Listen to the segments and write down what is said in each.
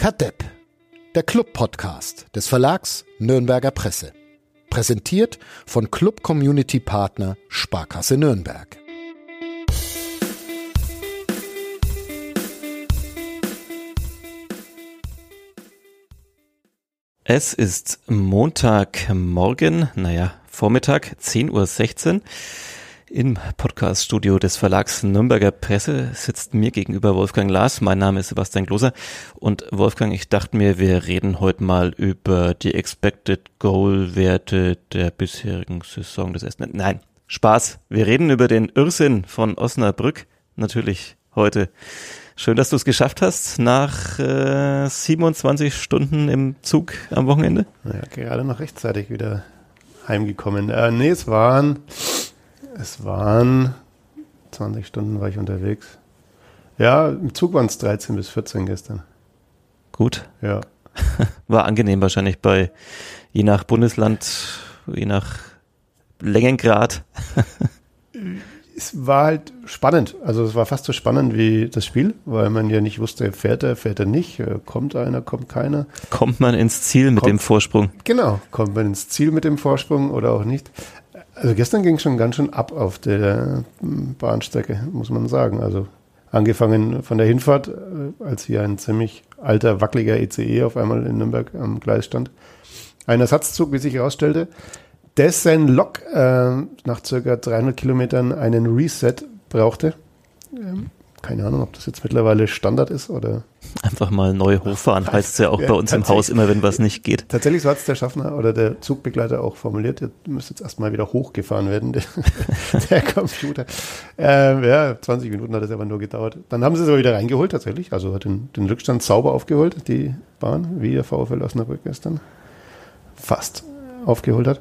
Kadepp, der Club-Podcast des Verlags Nürnberger Presse. Präsentiert von Club Community Partner Sparkasse Nürnberg. Es ist Montagmorgen, naja, Vormittag, 10.16 Uhr. Im Podcaststudio des Verlags Nürnberger Presse sitzt mir gegenüber Wolfgang Lars. Mein Name ist Sebastian Gloser. Und Wolfgang, ich dachte mir, wir reden heute mal über die Expected Goal Werte der bisherigen Saison des ersten. Nein, Spaß. Wir reden über den Irrsinn von Osnabrück. Natürlich heute. Schön, dass du es geschafft hast nach äh, 27 Stunden im Zug am Wochenende. Ja, gerade noch rechtzeitig wieder heimgekommen. Äh, nee, es waren es waren 20 Stunden war ich unterwegs. Ja, im Zug waren es 13 bis 14 gestern. Gut. Ja. War angenehm wahrscheinlich bei, je nach Bundesland, je nach Längengrad. es war halt spannend. Also es war fast so spannend wie das Spiel, weil man ja nicht wusste, fährt er, fährt er nicht, äh, kommt einer, kommt keiner. Kommt man ins Ziel mit kommt, dem Vorsprung? Genau, kommt man ins Ziel mit dem Vorsprung oder auch nicht. Also gestern ging es schon ganz schön ab auf der Bahnstrecke, muss man sagen. Also angefangen von der Hinfahrt, äh, als hier ein ziemlich alter, wackeliger ECE e auf einmal in Nürnberg am Gleis stand. Ein Ersatzzug, wie sich herausstellte, dessen Lok äh, nach circa 300 Kilometern einen Reset brauchte. Ähm, keine Ahnung, ob das jetzt mittlerweile Standard ist oder. Einfach mal neu hochfahren, heißt es ja auch ja, bei uns im Haus immer, wenn was nicht geht. Tatsächlich so hat es der Schaffner oder der Zugbegleiter auch formuliert. Der müsste jetzt erstmal wieder hochgefahren werden, der, der Computer. Ähm, ja, 20 Minuten hat es aber nur gedauert. Dann haben sie es aber wieder reingeholt, tatsächlich. Also hat den, den Rückstand sauber aufgeholt, die Bahn, wie der VfL Osnabrück gestern fast aufgeholt hat.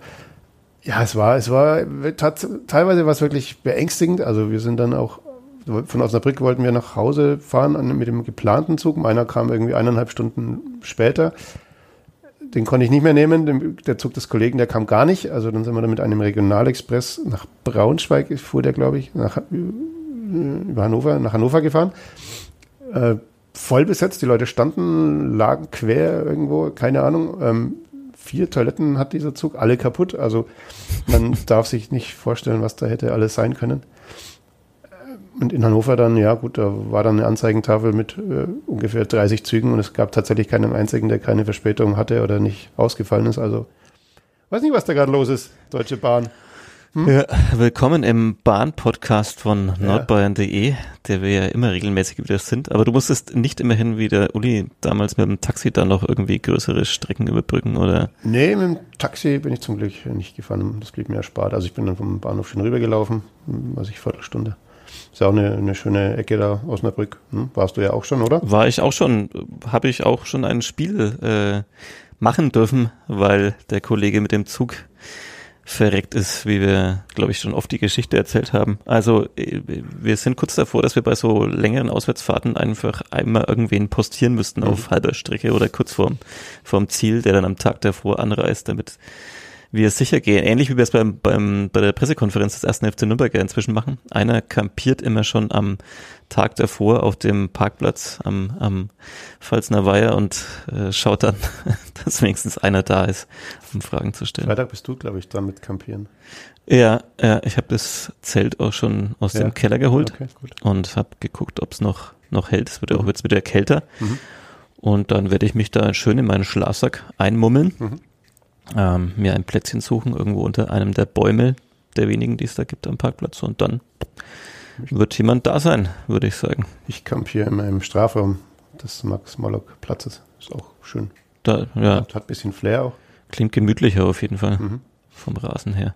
Ja, es war, es war, teilweise war es wirklich beängstigend. Also wir sind dann auch von Osnabrück wollten wir nach Hause fahren mit dem geplanten Zug. Meiner kam irgendwie eineinhalb Stunden später. Den konnte ich nicht mehr nehmen. Der Zug des Kollegen, der kam gar nicht. Also dann sind wir dann mit einem Regionalexpress nach Braunschweig, fuhr der, glaube ich, nach, über Hannover, nach Hannover gefahren. Äh, voll besetzt, die Leute standen, lagen quer irgendwo, keine Ahnung. Ähm, vier Toiletten hat dieser Zug, alle kaputt. Also man darf sich nicht vorstellen, was da hätte alles sein können. Und in Hannover dann, ja gut, da war dann eine Anzeigentafel mit äh, ungefähr 30 Zügen und es gab tatsächlich keinen einzigen, der keine Verspätung hatte oder nicht ausgefallen ist. Also weiß nicht, was da gerade los ist, Deutsche Bahn. Hm? Ja, willkommen im Bahn-Podcast von nordbayern.de, der wir ja immer regelmäßig wieder sind. Aber du musstest nicht immerhin wie der Uli damals mit dem Taxi da noch irgendwie größere Strecken überbrücken, oder? Nee, mit dem Taxi bin ich zum Glück nicht gefahren. Das blieb mir erspart. Also ich bin dann vom Bahnhof schon rübergelaufen, was ich Viertelstunde. Ist ja auch eine, eine schöne Ecke da, Osnabrück. Hm? Warst du ja auch schon, oder? War ich auch schon. Habe ich auch schon ein Spiel äh, machen dürfen, weil der Kollege mit dem Zug verreckt ist, wie wir, glaube ich, schon oft die Geschichte erzählt haben. Also äh, wir sind kurz davor, dass wir bei so längeren Auswärtsfahrten einfach einmal irgendwen postieren müssten mhm. auf halber Strecke oder kurz vorm, vorm Ziel, der dann am Tag davor anreist, damit wir sicher gehen. Ähnlich wie wir es beim, beim, bei der Pressekonferenz des ersten FC Nürnberg inzwischen machen. Einer kampiert immer schon am Tag davor auf dem Parkplatz am, am Pfalzner Weiher und äh, schaut dann, dass wenigstens einer da ist, um Fragen zu stellen. Freitag bist du, glaube ich, dran mit Kampieren. Ja, ja ich habe das Zelt auch schon aus ja. dem Keller geholt okay, und habe geguckt, ob es noch, noch hält. Es wird ja auch mhm. jetzt wieder kälter. Mhm. Und dann werde ich mich da schön in meinen Schlafsack einmummeln. Mhm ähm, mir ein Plätzchen suchen, irgendwo unter einem der Bäume, der wenigen, die es da gibt am Parkplatz. Und dann wird jemand da sein, würde ich sagen. Ich campiere in meinem Strafraum des Max-Morlock-Platzes. Ist auch schön. Da, ja. Hat, hat ein bisschen Flair auch. Klingt gemütlicher auf jeden Fall. Mhm. Vom Rasen her.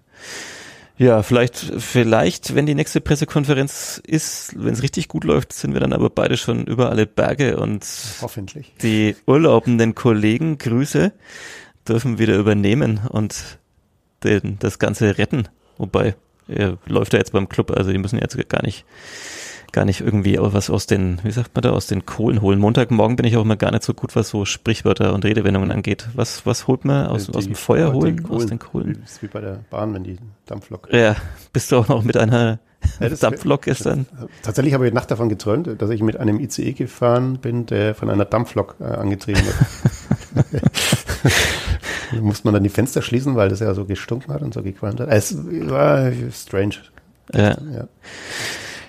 Ja, vielleicht, vielleicht, wenn die nächste Pressekonferenz ist, wenn es richtig gut läuft, sind wir dann aber beide schon über alle Berge und hoffentlich die urlaubenden Kollegen Grüße dürfen wieder übernehmen und den, das Ganze retten. Wobei, er läuft ja jetzt beim Club, also die müssen jetzt gar nicht, gar nicht irgendwie was aus den, wie sagt man da, aus den Kohlen holen. Montagmorgen bin ich auch immer gar nicht so gut, was so Sprichwörter und Redewendungen angeht. Was, was holt man aus, die, aus dem Feuer holen? Kohlen, aus den Kohlen? Das ist wie bei der Bahn, wenn die Dampflok. Ja, bist du auch noch mit einer ja, Dampflok gestern? Tatsächlich habe ich Nacht davon geträumt, dass ich mit einem ICE gefahren bin, der von einer Dampflok äh, angetrieben wird. da musste man dann die Fenster schließen, weil das ja so gestunken hat und so gequalmt hat. Es war strange. Ja. ja.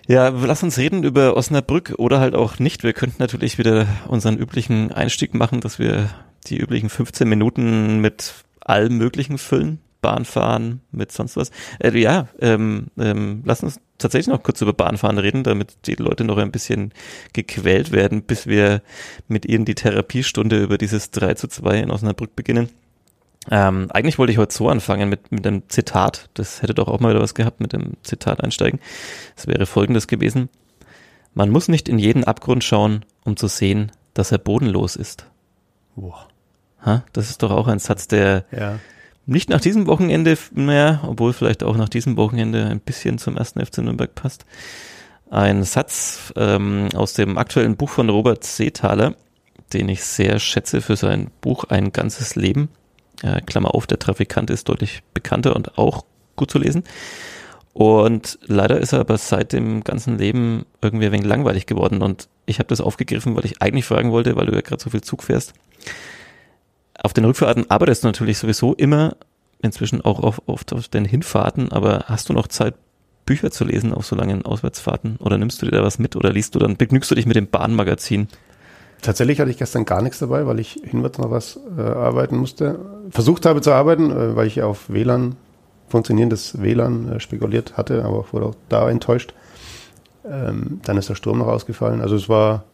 Ja, lass uns reden über Osnabrück oder halt auch nicht. Wir könnten natürlich wieder unseren üblichen Einstieg machen, dass wir die üblichen 15 Minuten mit allem Möglichen füllen. Bahnfahren, mit sonst was. Äh, ja, ähm, ähm, lass uns tatsächlich noch kurz über Bahnfahren reden, damit die Leute noch ein bisschen gequält werden, bis wir mit ihnen die Therapiestunde über dieses 3 zu 2 in Osnabrück beginnen. Ähm, eigentlich wollte ich heute so anfangen mit, mit einem Zitat. Das hätte doch auch mal wieder was gehabt mit dem Zitat einsteigen. Es wäre folgendes gewesen. Man muss nicht in jeden Abgrund schauen, um zu sehen, dass er bodenlos ist. Boah. Ha? Das ist doch auch ein Satz, der ja. nicht nach diesem Wochenende mehr, obwohl vielleicht auch nach diesem Wochenende ein bisschen zum ersten FC Nürnberg passt. Ein Satz ähm, aus dem aktuellen Buch von Robert Seethaler, den ich sehr schätze für sein Buch Ein ganzes Leben äh, Klammer auf, der Trafikant ist deutlich bekannter und auch gut zu lesen. Und leider ist er aber seit dem ganzen Leben irgendwie ein wenig langweilig geworden. Und ich habe das aufgegriffen, weil ich eigentlich fragen wollte, weil du ja gerade so viel Zug fährst. Auf den Rückfahrten arbeitest du natürlich sowieso immer, inzwischen auch auf, oft auf den Hinfahrten, aber hast du noch Zeit, Bücher zu lesen auf so langen Auswärtsfahrten? Oder nimmst du dir da was mit oder liest du dann, begnügst du dich mit dem Bahnmagazin? Tatsächlich hatte ich gestern gar nichts dabei, weil ich hinwärts noch was äh, arbeiten musste. Versucht habe zu arbeiten, äh, weil ich auf WLAN, funktionierendes WLAN äh, spekuliert hatte, aber wurde auch da enttäuscht. Ähm, dann ist der Sturm noch ausgefallen. Also es war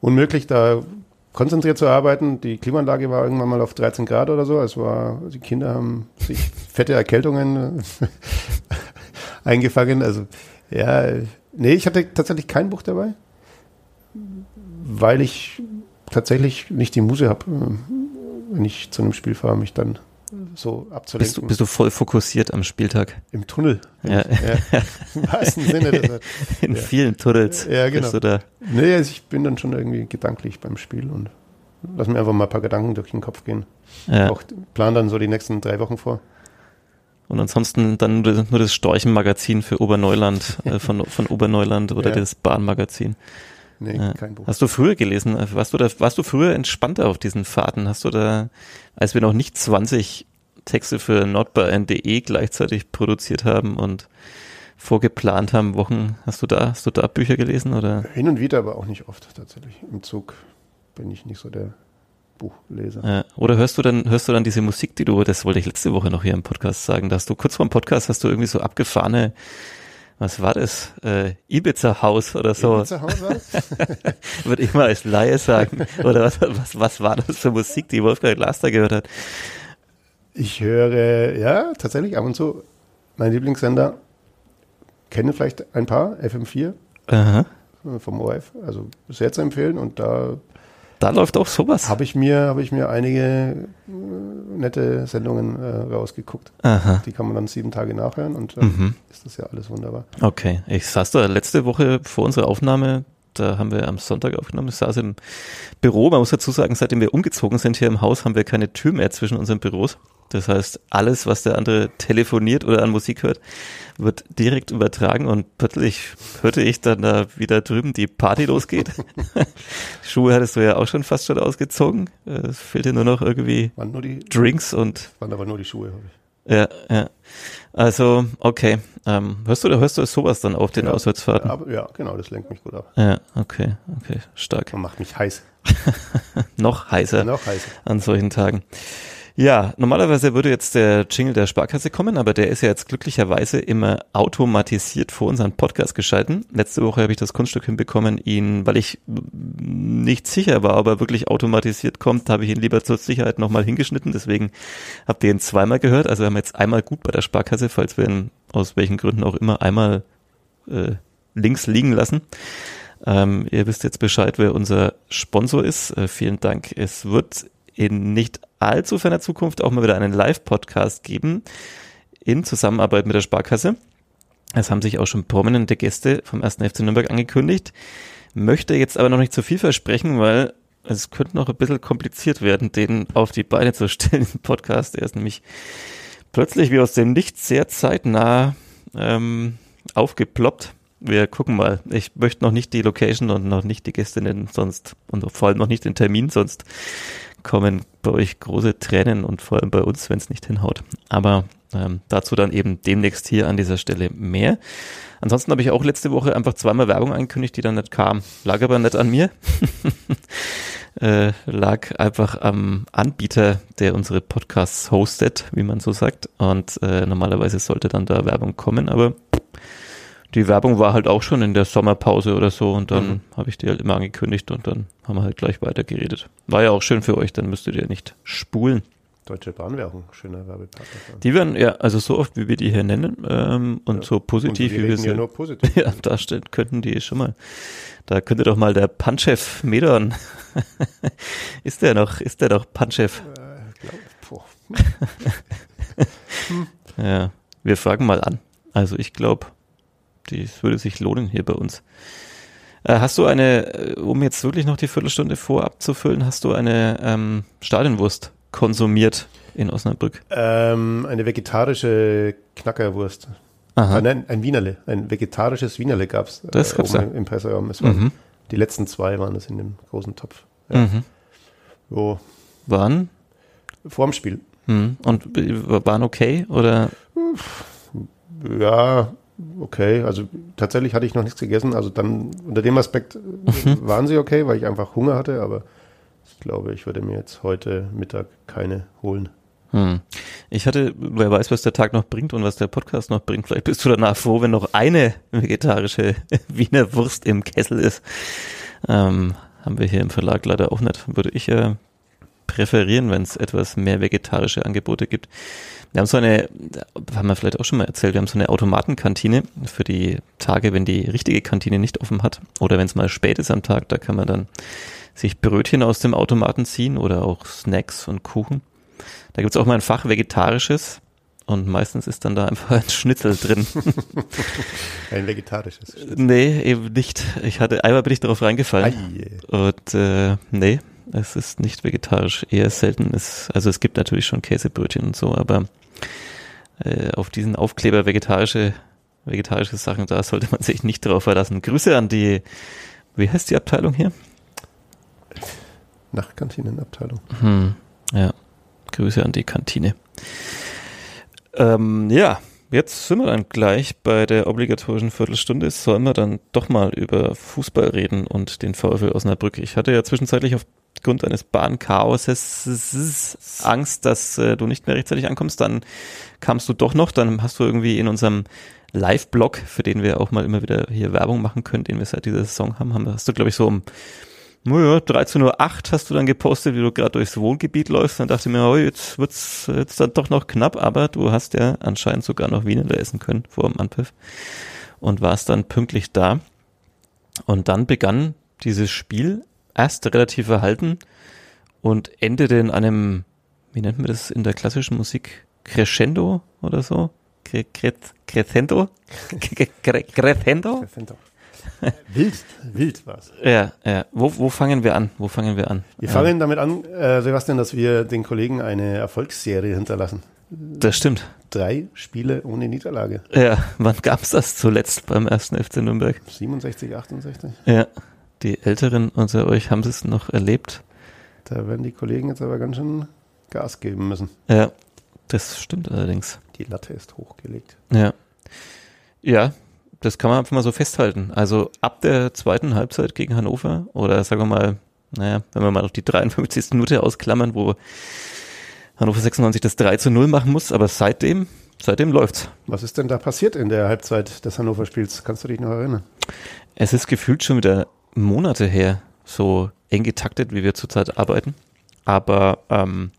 unmöglich, da konzentriert zu arbeiten. Die Klimaanlage war irgendwann mal auf 13 Grad oder so. Es war, die Kinder haben sich fette Erkältungen eingefangen. Also ja, nee, ich hatte tatsächlich kein Buch dabei weil ich tatsächlich nicht die Muse habe, äh, wenn ich zu einem Spiel fahre, mich dann so abzulenken. Bist du, bist du voll fokussiert am Spieltag? Im Tunnel. Ja. ja. Im wahrsten Sinne. Des In ja. vielen Tunnels. Ja, genau. Bist du da. Nee, also ich bin dann schon irgendwie gedanklich beim Spiel und lass mir einfach mal ein paar Gedanken durch den Kopf gehen. Ja. Auch plan dann so die nächsten drei Wochen vor. Und ansonsten dann nur das Storchenmagazin für Oberneuland, äh, von, von Oberneuland oder ja. das Bahnmagazin. Nee, ja. kein Buch. Hast du früher gelesen? Warst du da, warst du früher entspannter auf diesen Fahrten? Hast du da, als wir noch nicht 20 Texte für nordbayern.de gleichzeitig produziert haben und vorgeplant haben, Wochen, hast du da, hast du da Bücher gelesen oder? Hin und wieder, aber auch nicht oft tatsächlich. Im Zug bin ich nicht so der Buchleser. Ja. Oder hörst du dann, hörst du dann diese Musik, die du, das wollte ich letzte Woche noch hier im Podcast sagen, dass du kurz vor dem Podcast hast du irgendwie so abgefahrene was war das? Äh, Ibiza-Haus oder so. Ibiza-Haus war Würde ich mal als Laie sagen. Oder was, was, was war das für Musik, die Wolfgang Laster gehört hat? Ich höre, ja, tatsächlich ab und zu. Mein Lieblingssender kenne vielleicht ein paar, FM4 Aha. vom ORF. Also sehr zu empfehlen und da da läuft auch sowas. Habe ich mir, habe ich mir einige äh, nette Sendungen äh, rausgeguckt. Aha. Die kann man dann sieben Tage nachhören und dann mhm. ist das ja alles wunderbar. Okay. Ich saß da letzte Woche vor unserer Aufnahme, da haben wir am Sonntag aufgenommen, ich saß im Büro. Man muss dazu sagen, seitdem wir umgezogen sind hier im Haus, haben wir keine Tür mehr zwischen unseren Büros. Das heißt, alles, was der andere telefoniert oder an Musik hört, wird direkt übertragen und plötzlich hörte ich dann da wieder drüben die Party losgeht. Schuhe hattest du ja auch schon fast schon ausgezogen. Es fehlte nur noch irgendwie nur die, Drinks und. Waren aber nur die Schuhe, habe ich. Ja, ja. Also, okay. Ähm, hörst du oder hörst du sowas dann auf den genau. Auswärtsfahrten? Ja, ja, genau, das lenkt mich gut ab. Ja, okay, okay, stark. Man macht mich heiß. noch heißer. Ja, noch heißer. An solchen Tagen. Ja, normalerweise würde jetzt der Jingle der Sparkasse kommen, aber der ist ja jetzt glücklicherweise immer automatisiert vor unseren Podcast geschalten. Letzte Woche habe ich das Kunststück hinbekommen, ihn, weil ich nicht sicher war, ob er wirklich automatisiert kommt, habe ich ihn lieber zur Sicherheit nochmal hingeschnitten. Deswegen habt ihr ihn zweimal gehört. Also wir haben jetzt einmal gut bei der Sparkasse, falls wir ihn aus welchen Gründen auch immer einmal äh, links liegen lassen. Ähm, ihr wisst jetzt Bescheid, wer unser Sponsor ist. Äh, vielen Dank. Es wird in nicht allzu ferner Zukunft auch mal wieder einen Live-Podcast geben in Zusammenarbeit mit der Sparkasse. Es haben sich auch schon prominente Gäste vom 1. FC Nürnberg angekündigt. Möchte jetzt aber noch nicht zu viel versprechen, weil es könnte noch ein bisschen kompliziert werden, den auf die Beine zu stellen, den Podcast. Er ist nämlich plötzlich wie aus dem Nichts sehr zeitnah ähm, aufgeploppt. Wir gucken mal. Ich möchte noch nicht die Location und noch nicht die Gäste nennen, sonst und vor allem noch nicht den Termin, sonst kommen bei euch große Tränen und vor allem bei uns, wenn es nicht hinhaut. Aber ähm, dazu dann eben demnächst hier an dieser Stelle mehr. Ansonsten habe ich auch letzte Woche einfach zweimal Werbung angekündigt, die dann nicht kam. Lag aber nicht an mir. äh, lag einfach am Anbieter, der unsere Podcasts hostet, wie man so sagt. Und äh, normalerweise sollte dann da Werbung kommen, aber die Werbung war halt auch schon in der Sommerpause oder so und dann mhm. habe ich die halt immer angekündigt und dann haben wir halt gleich weitergeredet. War ja auch schön für euch, dann müsstet ihr nicht spulen. Deutsche Bahn wäre auch ein schöner Werbepartner. Die werden, ja, also so oft, wie wir die hier nennen ähm, und ja. so positiv, und wie wir sie ja nur positiv. ja, darstellen könnten, die schon mal. Da könnte doch mal der Panchef Medon, ist der noch, ist der noch Panchef? Äh, glaub, ja, wir fragen mal an. Also ich glaube, das würde sich lohnen hier bei uns. Äh, hast du eine, äh, um jetzt wirklich noch die Viertelstunde vorab zu füllen, hast du eine ähm, Stadionwurst konsumiert in Osnabrück? Ähm, eine vegetarische Knackerwurst. Aha. Äh, nein, ein Wienerle. Ein vegetarisches Wienerle gab es. Das äh, gab's ja. im Presseraum. Mhm. Die letzten zwei waren es in dem großen Topf. Ja. Mhm. Wo? Waren? Vorm Spiel. Mhm. Und waren okay oder? Ja, okay. Also tatsächlich hatte ich noch nichts gegessen. Also dann unter dem Aspekt mhm. waren sie okay, weil ich einfach Hunger hatte, aber ich glaube, ich würde mir jetzt heute Mittag keine holen. Hm. Ich hatte, wer weiß, was der Tag noch bringt und was der Podcast noch bringt. Vielleicht bist du danach froh, wenn noch eine vegetarische Wiener Wurst im Kessel ist. Ähm, haben wir hier im Verlag leider auch nicht. Würde ich ja äh, präferieren, wenn es etwas mehr vegetarische Angebote gibt. Wir haben so eine, haben wir vielleicht auch schon mal erzählt, wir haben so eine Automatenkantine für die Tage, wenn die richtige Kantine nicht offen hat oder wenn es mal spät ist am Tag, da kann man dann sich Brötchen aus dem Automaten ziehen oder auch Snacks und Kuchen. Da gibt's auch mal ein Fach Vegetarisches und meistens ist dann da einfach ein Schnitzel drin. ein vegetarisches Schnitzel? Nee, eben nicht. Ich hatte, einmal bin ich darauf reingefallen. Ei. Und äh, nee, es ist nicht vegetarisch. Eher selten ist, also es gibt natürlich schon Käsebrötchen und so, aber äh, auf diesen Aufkleber vegetarische, vegetarische Sachen, da sollte man sich nicht drauf verlassen. Grüße an die, wie heißt die Abteilung hier? Nachtkantinenabteilung. Hm, ja, Grüße an die Kantine. Ähm, ja, jetzt sind wir dann gleich bei der obligatorischen Viertelstunde. Sollen wir dann doch mal über Fußball reden und den VfL Osnabrück. Ich hatte ja zwischenzeitlich aufgrund eines Bahnchaoses Angst, dass äh, du nicht mehr rechtzeitig ankommst. Dann kamst du doch noch. Dann hast du irgendwie in unserem Live-Blog, für den wir auch mal immer wieder hier Werbung machen können, den wir seit dieser Saison haben, haben hast du, glaube ich, so um naja, 13.08 Uhr hast du dann gepostet, wie du gerade durchs Wohngebiet läufst. Dann dachte ich mir, oh, jetzt wird's jetzt dann doch noch knapp, aber du hast ja anscheinend sogar noch Wiener essen können vor dem Anpfiff und warst dann pünktlich da. Und dann begann dieses Spiel erst relativ verhalten und endete in einem, wie nennt man das in der klassischen Musik? Crescendo oder so? Crescendo? Crescendo? Wild, wild war's. Ja, ja. Wo, wo fangen wir an? Wo fangen wir an? Wir fangen damit an, äh, Sebastian, dass wir den Kollegen eine Erfolgsserie hinterlassen. Das stimmt. Drei Spiele ohne Niederlage. Ja, wann gab's das zuletzt beim ersten FC Nürnberg? 67, 68. Ja, die Älteren unter euch haben es noch erlebt. Da werden die Kollegen jetzt aber ganz schön Gas geben müssen. Ja, das stimmt allerdings. Die Latte ist hochgelegt. Ja. Ja, das kann man einfach mal so festhalten. Also ab der zweiten Halbzeit gegen Hannover oder sagen wir mal, naja, wenn wir mal auf die 53. Minute ausklammern, wo Hannover 96 das 3 zu 0 machen muss, aber seitdem, seitdem läuft's. Was ist denn da passiert in der Halbzeit des Hannover-Spiels? Kannst du dich noch erinnern? Es ist gefühlt schon wieder Monate her, so eng getaktet, wie wir zurzeit arbeiten. Aber ähm,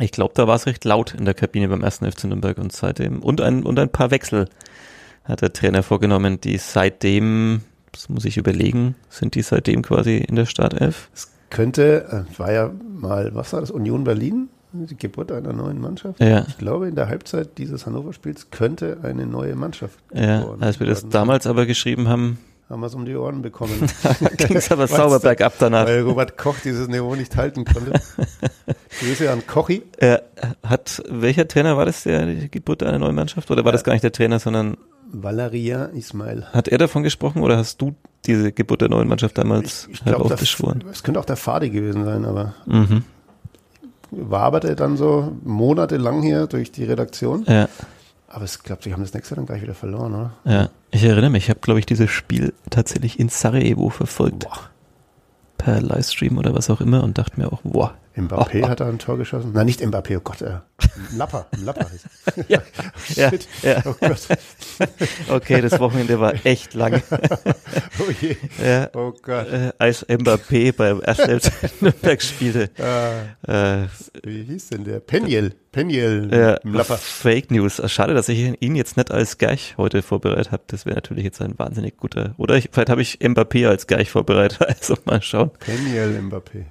ich glaube, da war es recht laut in der Kabine beim ersten FC Nürnberg und seitdem und ein und ein paar Wechsel hat der Trainer vorgenommen, die seitdem, das muss ich überlegen, sind die seitdem quasi in der Startelf? Es könnte, äh, war ja mal, was war das, Union Berlin? Die Geburt einer neuen Mannschaft. Ja. Ich glaube, in der Halbzeit dieses Hannover-Spiels könnte eine neue Mannschaft Ja, geboren als wir das werden. damals aber geschrieben haben, haben wir es um die Ohren bekommen. ging es aber sauber bergab danach. Weil Robert Koch dieses Niveau nicht halten konnte. Grüße an Kochi. Äh, hat, welcher Trainer war das, der die Geburt einer neuen Mannschaft? Oder war das gar nicht der Trainer, sondern Valeria Ismail. hat er davon gesprochen oder hast du diese Geburt der neuen Mannschaft damals Ich es könnte auch der Fadi gewesen sein, aber Mhm. waberte dann so monatelang hier durch die Redaktion. Ja, Aber ich glaube, sie haben das nächste dann gleich wieder verloren, oder? ja. Ich erinnere mich, ich habe, glaube ich, dieses Spiel tatsächlich in Sarajevo verfolgt. Boah. Per Livestream oder was auch immer und dachte mir auch, boah. Mbappé Oh, hat da ein Tor geschossen. Nein, nicht Mbappé, oh Gott, äh, Lapper, Lapper ist. Ja, ja, Shit. ja. Oh Gott, Okay, das Wochenende war echt lang. oh je, Ja, oh Gott. äh, als Mbappé beim ersten Nürnberg spielte. Äh, Äh, wie hieß denn der? Peniel, Peniel, Ja, Lapper. Fake News. Schade, dass ich ihn jetzt nicht als Gerch heute vorbereitet habe. Das wäre natürlich jetzt ein wahnsinnig guter. Oder ich, vielleicht habe ich Mbappé als Gerch vorbereitet. Also mal schauen. Peniel Mbappé.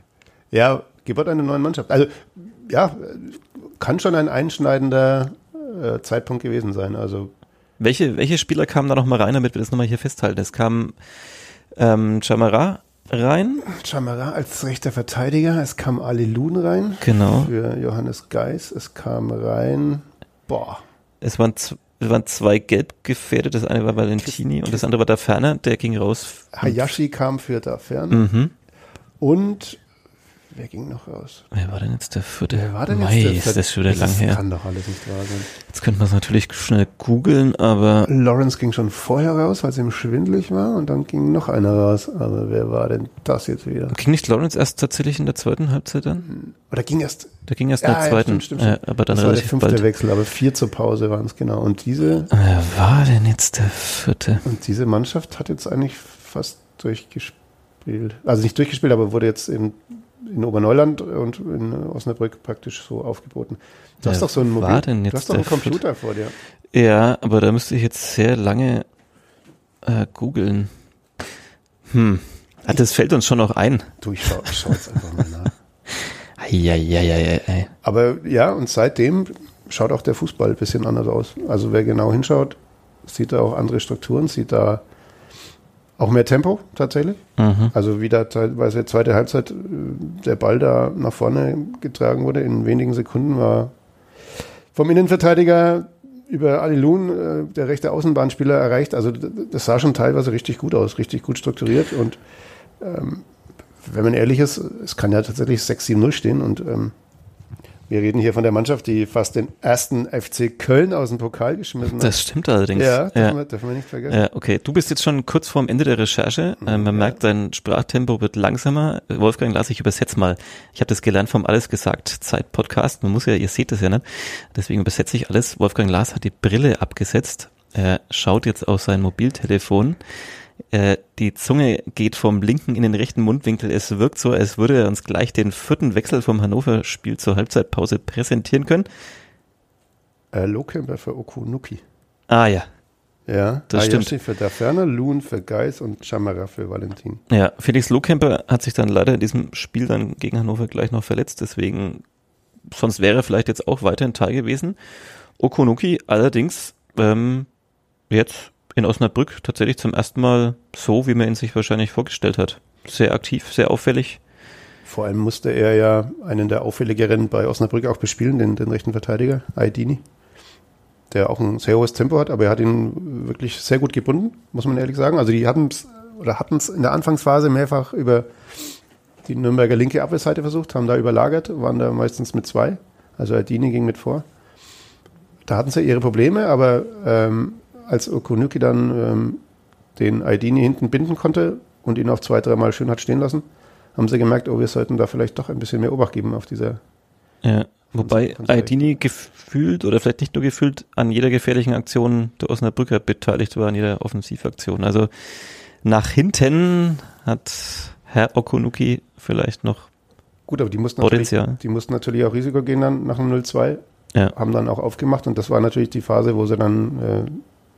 Ja, Geburt einer neuen Mannschaft. Also, ja, kann schon ein einschneidender äh, Zeitpunkt gewesen sein. Also, Welche, welche Spieler kamen da nochmal rein, damit wir das nochmal hier festhalten? Es kam ähm, Chamara rein. Chamara als rechter Verteidiger. Es kam Ali Lun rein Genau. für Johannes Geis. Es kam rein, boah, Es waren, es waren zwei gelb gefährdet. Das eine war Valentini und das andere war da Ferner. Der ging raus. Hayashi kam für da fern. Mhm. Und wer ging noch raus? Wer war denn jetzt der vierte? Wer war denn Mei, jetzt ist das schon wieder lang das her. kann doch alles nicht wahr sein. Jetzt könnte man es natürlich schnell googeln, aber Lawrence ging schon vorher raus, weil es ihm schwindelig war. Und dann ging noch einer raus. Aber wer war denn das jetzt wieder? ging nicht Lawrence erst tatsächlich in der zweiten Halbzeit dann? Oder ging erst Der ging erst in der zweiten, stimmt, stimmt, stimmt. Äh, aber dann das war der relativ fünfte bald. Wechsel, aber vier zur Pause waren es genau. Und diese, Wer war denn jetzt der vierte? und diese Mannschaft hat jetzt eigentlich fast durchgespielt. Also nicht durchgespielt, aber wurde jetzt in, in Oberneuland und in Osnabrück praktisch so aufgeboten. Du Wer hast doch so ein war Mobil, denn jetzt du hast doch einen Computer vor dir. Ja, aber da müsste ich jetzt sehr lange äh, googeln. Hm. Ah, das fällt uns schon noch ein. Du, ich schau, ich schau jetzt einfach mal nach. Eieieiei. Aber ja, und seitdem schaut auch der Fußball ein bisschen anders aus. Also wer genau hinschaut, sieht da auch andere Strukturen, sieht da auch mehr Tempo tatsächlich. Mhm. Also wieder teilweise zweite Halbzeit äh, der Ball da nach vorne getragen wurde. In wenigen Sekunden war vom Innenverteidiger über Ali Lun äh, der rechte Außenbahnspieler erreicht. Also das sah schon teilweise richtig gut aus, richtig gut strukturiert. Und ähm, wenn man ehrlich ist, es kann ja tatsächlich 6-7-0 stehen. Und ähm, wir reden hier von der Mannschaft, die fast den ersten FC Köln aus dem Pokal geschmissen hat. Das stimmt allerdings. ja, dürfen, ja. Wir, dürfen wir nicht vergessen. Ja, okay. Du bist jetzt schon kurz vorm Ende der Recherche. Äh, man merkt, dein Sprachtempo wird langsamer. Wolfgang, lass ich übersetze mal. Ich habe das gelernt vom Alles gesagt Zeit Podcast. Man muss ja, ihr seht das ja nicht. Deswegen übersetze ich alles. Wolfgang Lars hat die Brille abgesetzt. Er schaut jetzt auf sein Mobiltelefon. Äh, die Zunge geht vom linken in den rechten Mundwinkel. Es wirkt so, als würde er uns gleich den vierten Wechsel vom Hannover-Spiel zur Halbzeitpause präsentieren können. Äh, Lohkämper für Okunuki. Ah ja, Ja, Das Hayashi für Daferner, Loon für Geis und Chamara für Valentin. Ja, Felix Lohkemper hat sich dann leider in diesem Spiel dann gegen Hannover gleich noch verletzt, deswegen, sonst wäre er vielleicht jetzt auch weiterhin Teil gewesen. Okonuki allerdings ähm, jetzt in Osnabrück tatsächlich zum ersten Mal so, wie man ihn sich wahrscheinlich vorgestellt hat. Sehr aktiv, sehr auffällig. Vor allem musste er ja einen der auffälligeren bei Osnabrück auch bespielen, den, den rechten Verteidiger, Aidini, der auch ein sehr hohes Tempo hat, aber er hat ihn wirklich sehr gut gebunden, muss man ehrlich sagen. Also die hatten es oder hatten es in der Anfangsphase mehrfach über die Nürnberger linke Abwehrseite versucht, haben da überlagert, waren da meistens mit zwei. Also Aidini ging mit vor. Da hatten sie ihre Probleme, aber ähm, als Okunuki dann ähm, den Aidini hinten binden konnte und ihn auf zwei, dreimal schön hat stehen lassen, haben sie gemerkt, oh, wir sollten da vielleicht doch ein bisschen mehr Obacht geben auf dieser. Ja, wobei. Aidini gefühlt oder vielleicht nicht nur gefühlt an jeder gefährlichen Aktion der Osnabrücker beteiligt war, an jeder Offensivaktion. Also nach hinten hat Herr Okunuki vielleicht noch Gut, aber die mussten natürlich, die mussten natürlich auch Risiko gehen dann nach dem 0-2, Ja. haben dann auch aufgemacht und das war natürlich die Phase, wo sie dann, äh,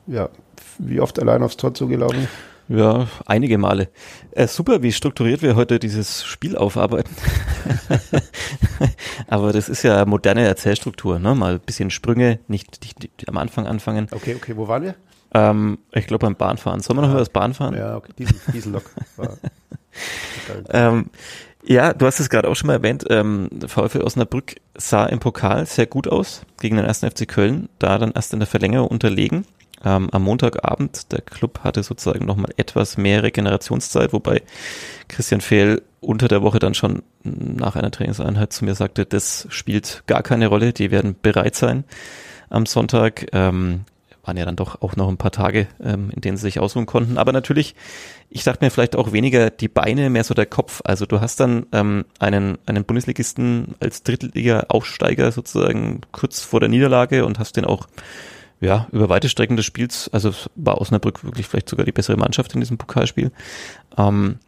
ja, wie oft allein aufs Tor zugelaufen. Ja, einige Male. Äh, super, wie strukturiert wir heute dieses Spiel aufarbeiten. Aber das ist ja moderne Erzählstruktur, ne? Mal ein bisschen Sprünge, nicht, nicht, nicht am Anfang anfangen. Okay, okay, wo waren wir? Ähm, ich glaube beim Bahnfahren. Sollen wir noch über das Bahnfahren? Ja, okay, Diesel, Diesellok. Ähm, ja, du hast es gerade auch schon mal erwähnt. Ähm, VfL Osnabrück sah im Pokal sehr gut aus gegen den 1. FC Köln, da dann erst in der Verlängerung unterlegen. Ähm, am Montagabend, der Club hatte sozusagen nochmal etwas mehr Regenerationszeit, wobei Christian Fehl unter der Woche dann schon nach einer Trainingseinheit zu mir sagte, das spielt gar keine Rolle, die werden bereit sein am Sonntag. Ähm, waren ja dann doch auch noch ein paar Tage, ähm, in denen sie sich ausruhen konnten. Aber natürlich, ich dachte mir vielleicht auch weniger die Beine, mehr so der Kopf. Also du hast dann ähm, einen, einen Bundesligisten als Drittliga-Aufsteiger sozusagen kurz vor der Niederlage und hast den auch ja, über weite Strecken des Spiels, also war Osnabrück wirklich vielleicht sogar die bessere Mannschaft in diesem Pokalspiel. Ähm,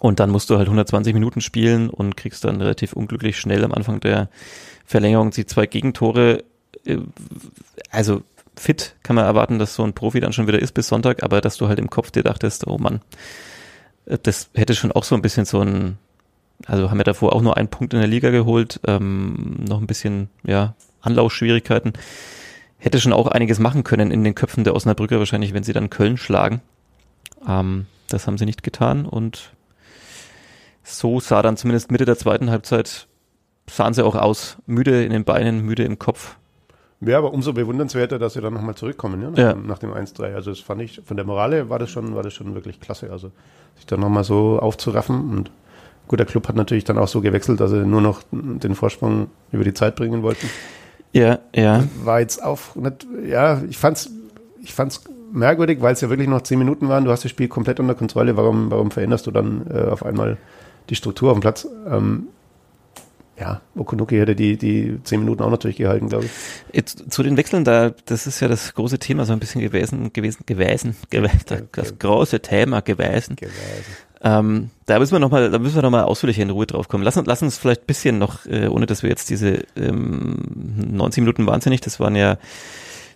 und dann musst du halt 120 Minuten spielen und kriegst dann relativ unglücklich schnell am Anfang der Verlängerung die zwei Gegentore. Äh, Also fit kann man erwarten, dass so ein Profi dann schon wieder ist bis Sonntag, aber dass du halt im Kopf dir dachtest, oh Mann, äh, das hätte schon auch so ein bisschen so ein, also haben wir davor auch nur einen Punkt in der Liga geholt, ähm, noch ein bisschen, ja, Anlaufschwierigkeiten. Hätte schon auch einiges machen können in den Köpfen der Osnabrücker wahrscheinlich, wenn sie dann Köln schlagen. Ähm, das haben sie nicht getan und so sah dann zumindest Mitte der zweiten Halbzeit, sahen sie auch aus. Müde in den Beinen, müde im Kopf. Ja, aber umso bewundernswerter, dass sie dann nochmal zurückkommen, ja, nach, Ja. Dem, nach dem 1-3. Also das fand ich, von der Morale war das schon, war das schon wirklich klasse. Also sich dann nochmal so aufzuraffen und gut, der Club hat natürlich dann auch so gewechselt, dass sie nur noch den Vorsprung über die Zeit bringen wollten. Ja, ja. War jetzt auch nicht, ja, ich fand's, ich fand's merkwürdig, weil es ja wirklich noch zehn Minuten waren. Du hast das Spiel komplett unter Kontrolle. Warum, warum veränderst du dann äh, auf einmal die Struktur auf dem Platz? Ähm, ja, Okunuki hätte die, die zehn Minuten auch natürlich gehalten, glaube ich. Jetzt, zu den Wechseln da, das ist ja das große Thema so ein bisschen gewesen, gewesen, gewesen, gewesen das große Thema gewesen. Ähm, da müssen wir noch mal, da müssen wir noch mal ausführlicher in Ruhe drauf kommen. Lass, uns- lass uns vielleicht ein bisschen noch, äh, ohne dass wir jetzt diese ähm, 90 Minuten wahnsinnig, das waren ja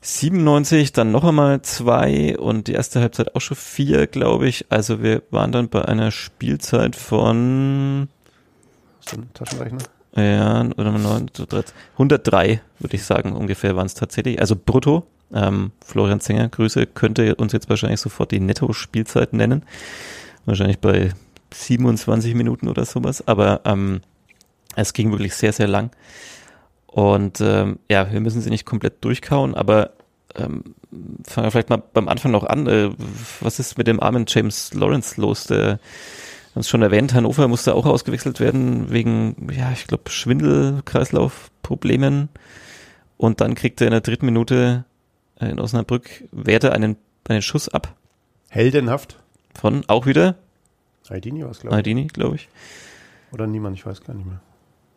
97, dann noch einmal zwei und die erste Halbzeit auch schon vier, glaube ich. Also wir waren dann bei einer Spielzeit von Taschenrechner? ja, oder 9, so 13, 103 würde ich sagen, ungefähr waren es tatsächlich. Also brutto. Ähm, Florian Zenger, Grüße, könnte uns jetzt wahrscheinlich sofort die Netto-Spielzeit nennen. Wahrscheinlich bei 27 Minuten oder sowas. Aber ähm, es ging wirklich sehr, sehr lang. Und ähm, ja, wir müssen sie nicht komplett durchkauen, aber ähm, fangen wir vielleicht mal beim Anfang noch an. Äh, was ist mit dem armen James Lawrence los? Der wir haben es schon erwähnt, Hannover musste auch ausgewechselt werden wegen, ja, ich glaube, Schwindel-Kreislauf-Problemen. Und dann kriegt er in der dritten Minute äh, in Osnabrück Werte einen, einen Schuss ab Heldenhaft. Von auch wieder Aldini war es, glaube ich. Aldini, glaube ich. Oder niemand, ich weiß gar nicht mehr.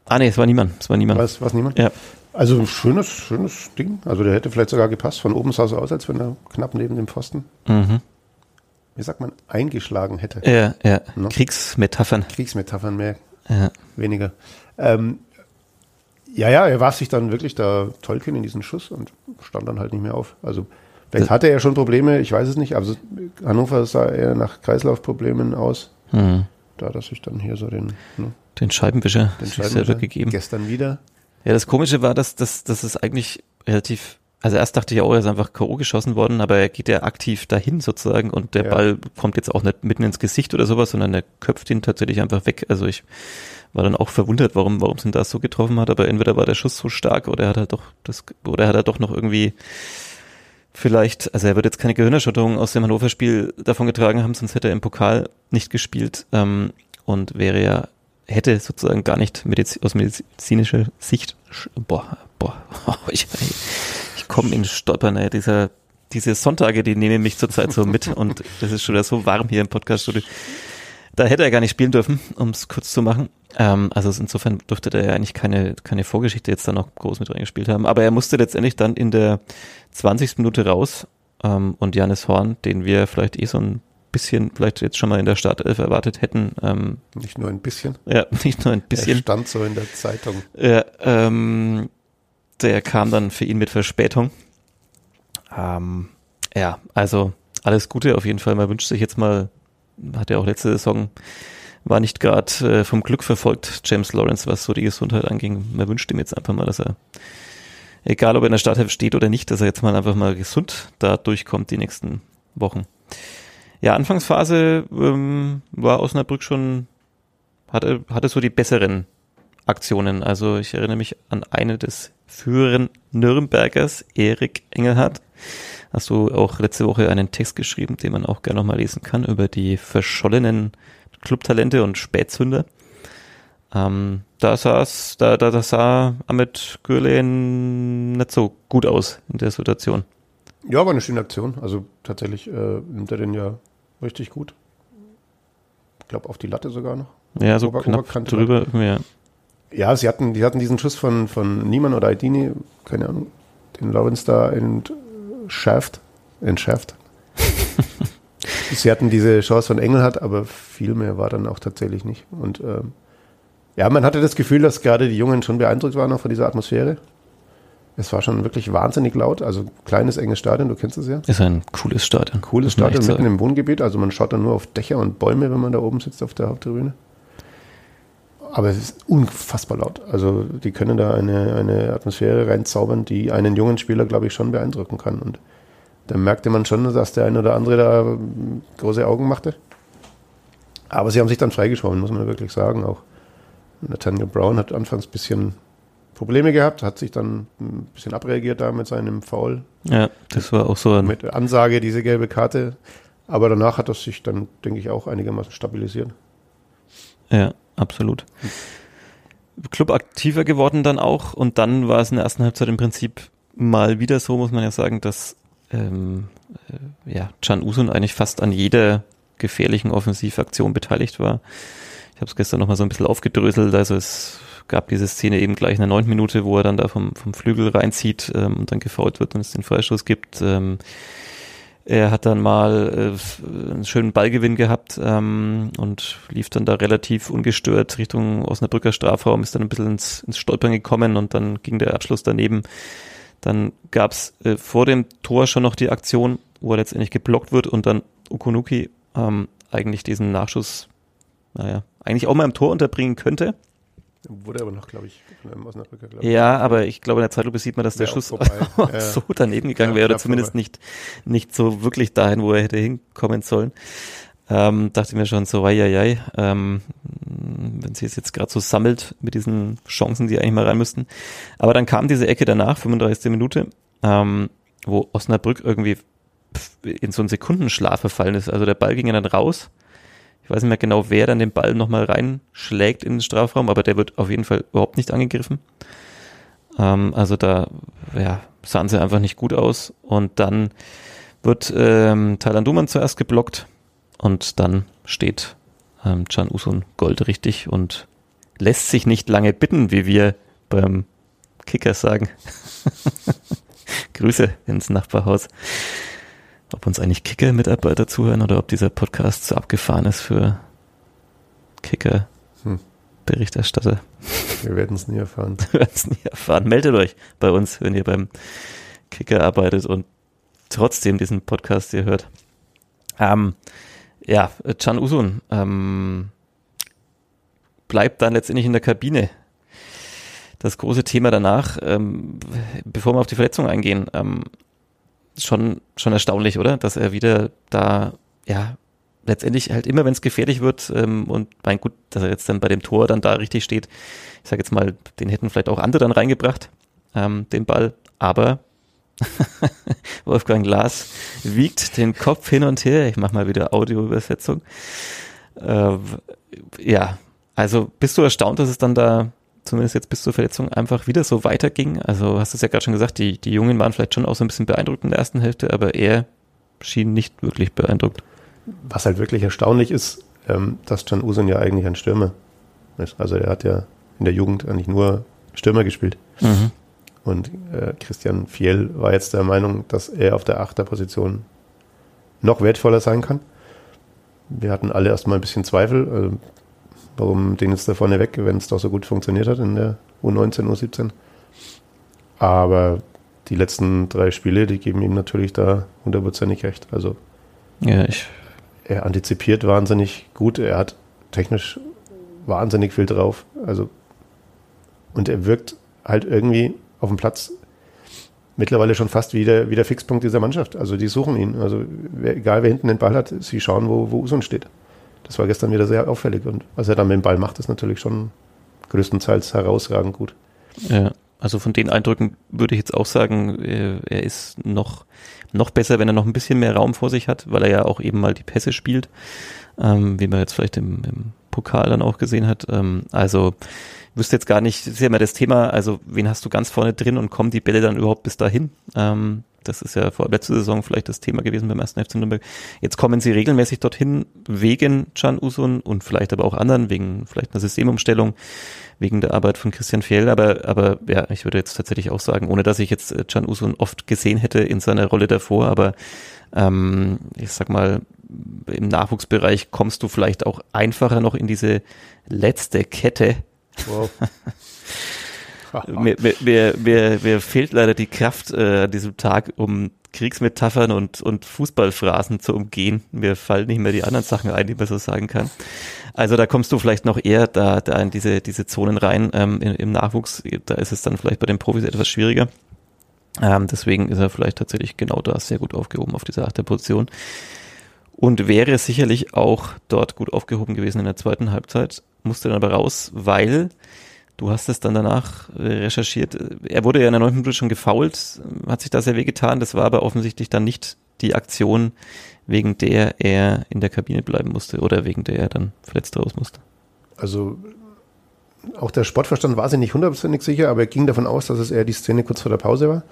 Ah nee, es war niemand, es war niemand. Was, was niemand? Ja. Also ein schönes, schönes Ding. Also der hätte vielleicht sogar gepasst. Von oben sah es aus, als wenn er knapp neben dem Pfosten, Mhm. wie sagt man, eingeschlagen hätte. Ja, ja. Ne? Kriegsmetaphern. Kriegsmetaphern mehr, Ja. weniger. Ähm, ja, ja, er warf sich dann wirklich da Tolkien in diesen Schuss und stand dann halt nicht mehr auf. Also vielleicht hatte er schon Probleme, ich weiß es nicht. Also Hannover sah eher nach Kreislaufproblemen aus. Mhm. Da hat er sich dann hier so den, ne, Den Scheibenwischer den Scheibenwischer selber gegeben. Gestern wieder. Ja, das Komische war, dass, dass, dass es eigentlich relativ, also erst dachte ich auch, er ist einfach K.O. geschossen worden, aber er geht ja aktiv dahin sozusagen und der Ja. Ball kommt jetzt auch nicht mitten ins Gesicht oder sowas, sondern er köpft ihn tatsächlich einfach weg. Also ich war dann auch verwundert, warum, warum es ihn da so getroffen hat, aber entweder war der Schuss so stark oder er hat halt doch das, oder hat er doch noch irgendwie vielleicht, also er wird jetzt keine Gehirnerschütterung aus dem Hannover-Spiel davon getragen haben, sonst hätte er im Pokal nicht gespielt ähm, und wäre ja, hätte sozusagen gar nicht mediz aus medizinischer Sicht, boah, boah, ich, ich komme in Stolpern, ey, dieser, diese Sonntage, die nehmen mich zurzeit so mit und das ist schon wieder so warm hier im Podcast-Studio. Da hätte er gar nicht spielen dürfen, um es kurz zu machen. Ähm, also insofern durfte der ja eigentlich keine, keine Vorgeschichte jetzt da noch groß mit reingespielt haben. Aber er musste letztendlich dann in der 20. Minute raus ähm, und Janis Horn, den wir vielleicht eh so ein bisschen, vielleicht jetzt schon mal in der Startelf erwartet hätten, ähm, Nicht nur ein bisschen. ja, nicht nur ein Er bisschen, stand so in der Zeitung. ja, ähm, der kam dann für ihn mit Verspätung. Ähm, ja, also alles Gute auf jeden Fall. Man wünscht sich jetzt mal, hat ja auch letzte Saison, war nicht gerade äh, vom Glück verfolgt, James Lawrence, was so die Gesundheit anging. Man wünscht ihm jetzt einfach mal, dass er, egal ob er in der Starthilfe steht oder nicht, dass er jetzt mal einfach mal gesund da durchkommt die nächsten Wochen. Ja, Anfangsphase ähm, war Osnabrück schon, hatte, hatte so die besseren Aktionen. Also ich erinnere mich an eine des früheren Nürnbergers, Erik Engelhardt. Hast du auch letzte Woche einen Text geschrieben, den man auch gerne nochmal lesen kann, über die verschollenen Clubtalente und Spätzünder. Ähm, da, saß, da, da, da sah Ahmed Gürlen nicht so gut aus in der Situation. Ja, war eine schöne Aktion. Also tatsächlich äh, nimmt er den ja richtig gut. Ich glaube, auf die Latte sogar noch. Ja, so Ober knapp drüber. Ja. ja, sie hatten, die hatten diesen Schuss von, von Niemann oder Aidini, keine Ahnung, den Lawrence da entschärft. Entschärft. sie hatten diese Chance von Engelhardt, aber viel mehr war dann auch tatsächlich nicht. Und ähm, ja, man hatte das Gefühl, dass gerade die Jungen schon beeindruckt waren auch von dieser Atmosphäre. Es war schon wirklich wahnsinnig laut. Also kleines, enges Stadion, du kennst es ja. Ist ein cooles Stadion. Cooles Stadion mitten sagen. im Wohngebiet. Also man schaut dann nur auf Dächer und Bäume, wenn man da oben sitzt auf der Haupttribüne. Aber es ist unfassbar laut. Also die können da eine, eine Atmosphäre reinzaubern, die einen jungen Spieler, glaube ich, schon beeindrucken kann. Und da merkte man schon, dass der eine oder andere da große Augen machte. Aber sie haben sich dann freigeschwommen, muss man wirklich sagen. Auch Nathaniel Brown hat anfangs ein bisschen Probleme gehabt, hat sich dann ein bisschen abreagiert da mit seinem Foul. Ja, das war auch so ein. Mit Ansage, diese gelbe Karte. Aber danach hat das sich dann, denke ich, auch einigermaßen stabilisiert. Ja, absolut. Club aktiver geworden dann auch und dann war es in der ersten Halbzeit im Prinzip mal wieder so, muss man ja sagen, dass ähm, äh, ja, Can Usun eigentlich fast an jeder gefährlichen Offensivaktion beteiligt war. Ich habe es gestern nochmal so ein bisschen aufgedröselt, also es gab diese Szene eben gleich in der neunten Minute, wo er dann da vom, vom Flügel reinzieht ähm, und dann gefault wird und es den Freistoß gibt. Ähm, er hat dann mal äh, einen schönen Ballgewinn gehabt ähm, und lief dann da relativ ungestört Richtung Osnabrücker Strafraum, ist dann ein bisschen ins, ins Stolpern gekommen und dann ging der Abschluss daneben. Dann gab's äh, vor dem Tor schon noch die Aktion, wo er letztendlich geblockt wird und dann Okunuki ähm, eigentlich diesen Nachschuss, naja, eigentlich auch mal im Tor unterbringen könnte. Wurde aber noch, glaube ich, von einem Osnabrücker, glaube ich. Ja, aber ich glaube, in der Zeitlupe sieht man, dass der Schuss so daneben gegangen ja, wäre oder zumindest nicht, nicht so wirklich dahin, wo er hätte hinkommen sollen. Ähm, dachte mir schon so, wei, wei, ähm, wenn sie es jetzt gerade so sammelt mit diesen Chancen, die eigentlich mal rein müssten. Aber dann kam diese Ecke danach, 35. Minute, ähm, wo Osnabrück irgendwie in so einen Sekundenschlaf verfallen ist. Also der Ball ging ja dann raus ich weiß nicht mehr genau, wer dann den Ball nochmal reinschlägt in den Strafraum, aber der wird auf jeden Fall überhaupt nicht angegriffen. Ähm, also da ja, sahen sie einfach nicht gut aus. Und dann wird ähm, Thailand Duman zuerst geblockt und dann steht ähm, Can Usun goldrichtig und lässt sich nicht lange bitten, wie wir beim Kicker sagen. Grüße ins Nachbarhaus ob uns eigentlich Kicker-Mitarbeiter zuhören oder ob dieser Podcast zu abgefahren ist für Kicker-Berichterstatter. Hm. Wir werden es nie erfahren. Wir werden es nie erfahren. Meldet euch bei uns, wenn ihr beim Kicker arbeitet und trotzdem diesen Podcast hier hört. Ähm, ja, Can Usun ähm, bleibt dann letztendlich in der Kabine. Das große Thema danach, ähm, bevor wir auf die Verletzung eingehen, ähm, schon, schon erstaunlich, oder? Dass er wieder da, ja, letztendlich halt immer, wenn es gefährlich wird ähm, und mein gut, dass er jetzt dann bei dem Tor dann da richtig steht, ich sage jetzt mal, den hätten vielleicht auch andere dann reingebracht, ähm, den Ball, aber Wolfgang Glas wiegt den Kopf hin und her. Ich mache mal wieder Audioübersetzung. Äh, ja, also bist du erstaunt, dass es dann da zumindest jetzt bis zur Verletzung, einfach wieder so weiterging. Also hast du es ja gerade schon gesagt, die, die Jungen waren vielleicht schon auch so ein bisschen beeindruckt in der ersten Hälfte, aber er schien nicht wirklich beeindruckt. Was halt wirklich erstaunlich ist, ähm, dass Can Usun ja eigentlich ein Stürmer ist. Also er hat ja in der Jugend eigentlich nur Stürmer gespielt. Mhm. Und äh, Christian Fiel war jetzt der Meinung, dass er auf der Achterposition noch wertvoller sein kann. Wir hatten alle erstmal ein bisschen Zweifel. Also Warum den jetzt da vorne weg, wenn es doch so gut funktioniert hat in der U19, U17. Aber die letzten drei Spiele, die geben ihm natürlich da hundertprozentig recht. Also Ja, ich. Er antizipiert wahnsinnig gut. Er hat technisch wahnsinnig viel drauf. Also, und er wirkt halt irgendwie auf dem Platz mittlerweile schon fast wie der, wie der Fixpunkt dieser Mannschaft. Also die suchen ihn. Also egal wer hinten den Ball hat, sie schauen, wo, wo Usun steht. Das war gestern wieder sehr auffällig. Und was er dann mit dem Ball macht, ist natürlich schon größtenteils herausragend gut. Ja, also von den Eindrücken würde ich jetzt auch sagen, er ist noch, noch besser, wenn er noch ein bisschen mehr Raum vor sich hat, weil er ja auch eben mal die Pässe spielt, ähm, wie man jetzt vielleicht im, im Pokal dann auch gesehen hat. Ähm, also wüsste jetzt gar nicht, das ist ja immer das Thema, also wen hast du ganz vorne drin und kommen die Bälle dann überhaupt bis dahin? Ähm, das ist ja vor letzter Saison vielleicht das Thema gewesen beim ersten FC Nürnberg. Jetzt kommen sie regelmäßig dorthin wegen Can Usun und vielleicht aber auch anderen, wegen vielleicht einer Systemumstellung, wegen der Arbeit von Christian Fjell. Aber, aber ja, ich würde jetzt tatsächlich auch sagen, ohne dass ich jetzt äh, Can Usun oft gesehen hätte in seiner Rolle davor, aber ähm, ich sag mal, im Nachwuchsbereich kommst du vielleicht auch einfacher noch in diese letzte Kette. Wow. mir, mir, mir, mir, fehlt leider die Kraft äh, an diesem Tag, um Kriegsmetaphern und, und Fußballphrasen zu umgehen. Mir fallen nicht mehr die anderen Sachen ein, die man so sagen kann. Also da kommst du vielleicht noch eher da, da in diese, diese Zonen rein ähm, im, im Nachwuchs. Da ist es dann vielleicht bei den Profis etwas schwieriger. Ähm, deswegen ist er vielleicht tatsächlich genau da sehr gut aufgehoben auf dieser achte Position. Und wäre sicherlich auch dort gut aufgehoben gewesen in der zweiten Halbzeit, musste dann aber raus, weil Du hast es dann danach äh, recherchiert. Er wurde ja in der neunten Minute schon gefault, hat sich da sehr wehgetan. Das war aber offensichtlich dann nicht die Aktion, wegen der er in der Kabine bleiben musste oder wegen der er dann verletzt raus musste. Also auch der Sportverstand war sich nicht hundertprozentig sicher, aber er ging davon aus, dass es eher die Szene kurz vor der Pause war.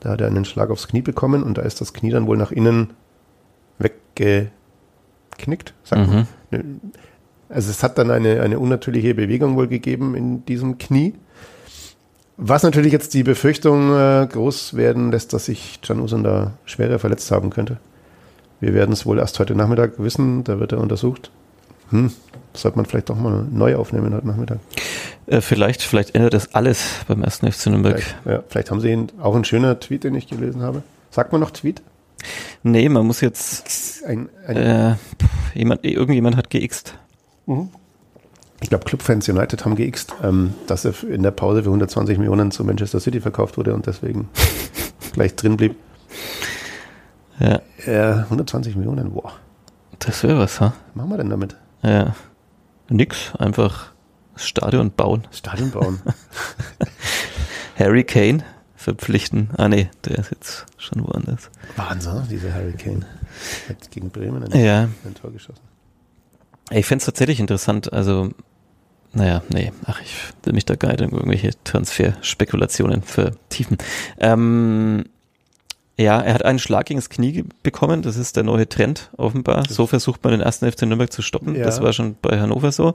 Da hat er einen Schlag aufs Knie bekommen und da ist das Knie dann wohl nach innen weggeknickt, sagt mhm. man. Also es hat dann eine, eine unnatürliche Bewegung wohl gegeben in diesem Knie. Was natürlich jetzt die Befürchtung äh, groß werden lässt, dass sich Can Usun da schwerer verletzt haben könnte. Wir werden es wohl erst heute Nachmittag wissen, da wird er untersucht. Hm, sollte man vielleicht doch mal neu aufnehmen heute Nachmittag. Äh, vielleicht, vielleicht ändert das alles beim ersten FC Nürnberg. Vielleicht, ja, vielleicht haben sie ihn, auch ein schöner Tweet, den ich gelesen habe. Sagt man noch Tweet? Nee, man muss jetzt ein, ein äh, jemand, irgendjemand hat geixt. Mhm. Ich glaube, Clubfans United haben geixt, ähm, dass er in der Pause für 120 Millionen zu Manchester City verkauft wurde und deswegen gleich drin blieb. Ja. Äh, 120 Millionen, boah. Das wäre was, ha? Was machen wir denn damit? Ja. Nix, einfach Stadion bauen. Stadion bauen. Harry Kane verpflichten. Ah nee, der ist jetzt schon woanders. Wahnsinn, dieser Harry Kane. Hat gegen Bremen ein, ja. ein Tor geschossen. Ich fände es tatsächlich interessant, also, naja, nee, ach, ich will mich da gar nicht in irgendwelche Transferspekulationen vertiefen. Ähm, ja, er hat einen Schlag gegen das Knie bekommen, das ist der neue Trend offenbar. So versucht man den ersten FC Nürnberg zu stoppen, ja. das war schon bei Hannover so.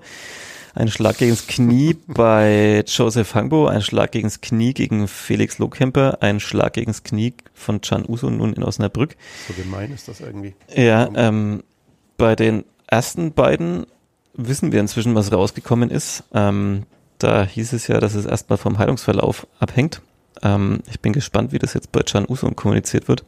Ein Schlag gegen das Knie bei Joseph Hangbo, ein Schlag gegen das Knie gegen Felix Lohkemper, ein Schlag gegen das Knie von Can Uso nun in Osnabrück. So gemein ist das irgendwie. Ja, ähm, bei den ersten beiden wissen wir inzwischen, was rausgekommen ist. Ähm, da hieß es ja, dass es erstmal vom Heilungsverlauf abhängt. Ähm, ich bin gespannt, wie das jetzt bei Can Uso kommuniziert wird.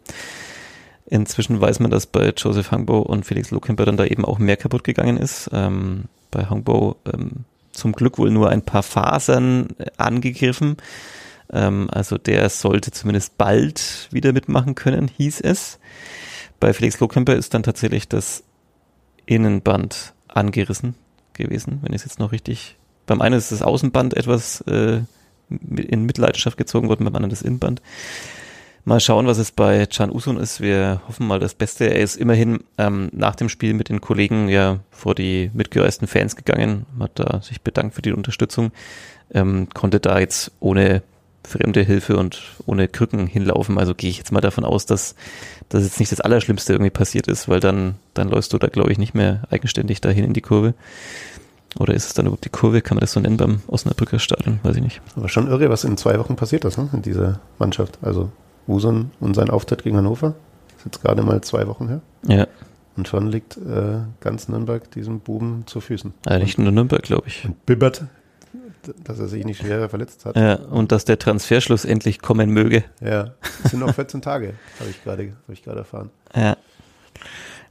Inzwischen weiß man, dass bei Joseph Hangbo und Felix Lohkemper dann da eben auch mehr kaputt gegangen ist. Ähm, bei Hangbo ähm, zum Glück wohl nur ein paar Fasern äh, angegriffen. Ähm, also der sollte zumindest bald wieder mitmachen können, hieß es. Bei Felix Lohkemper ist dann tatsächlich das Innenband angerissen gewesen, wenn ich es jetzt noch richtig. Beim einen ist das Außenband etwas äh, in Mitleidenschaft gezogen worden, beim anderen das Innenband. Mal schauen, was es bei Can Usun ist. Wir hoffen mal das Beste. Er ist immerhin ähm, nach dem Spiel mit den Kollegen ja vor die mitgereisten Fans gegangen, hat da sich bedankt für die Unterstützung, ähm, konnte da jetzt ohne fremde Hilfe und ohne Krücken hinlaufen. Also gehe ich jetzt mal davon aus, dass das jetzt nicht das Allerschlimmste irgendwie passiert ist, weil dann, dann läufst du da, glaube ich, nicht mehr eigenständig dahin in die Kurve. Oder ist es dann überhaupt die Kurve? Kann man das so nennen beim Osnabrücker Stadion? Weiß ich nicht. Aber schon irre, was in zwei Wochen passiert ist, ne? in dieser Mannschaft. Also Usun und sein Auftritt gegen Hannover. Das ist jetzt gerade mal zwei Wochen her. Ja. Und schon liegt äh, ganz Nürnberg diesem Buben zu Füßen. Ja, nicht nur Nürnberg, glaube ich. Und bibbert dass er sich nicht schwerer verletzt hat. Ja, und dass der Transferschluss endlich kommen möge. Ja, es sind noch 14 Tage, habe ich gerade hab ich gerade erfahren. Ja.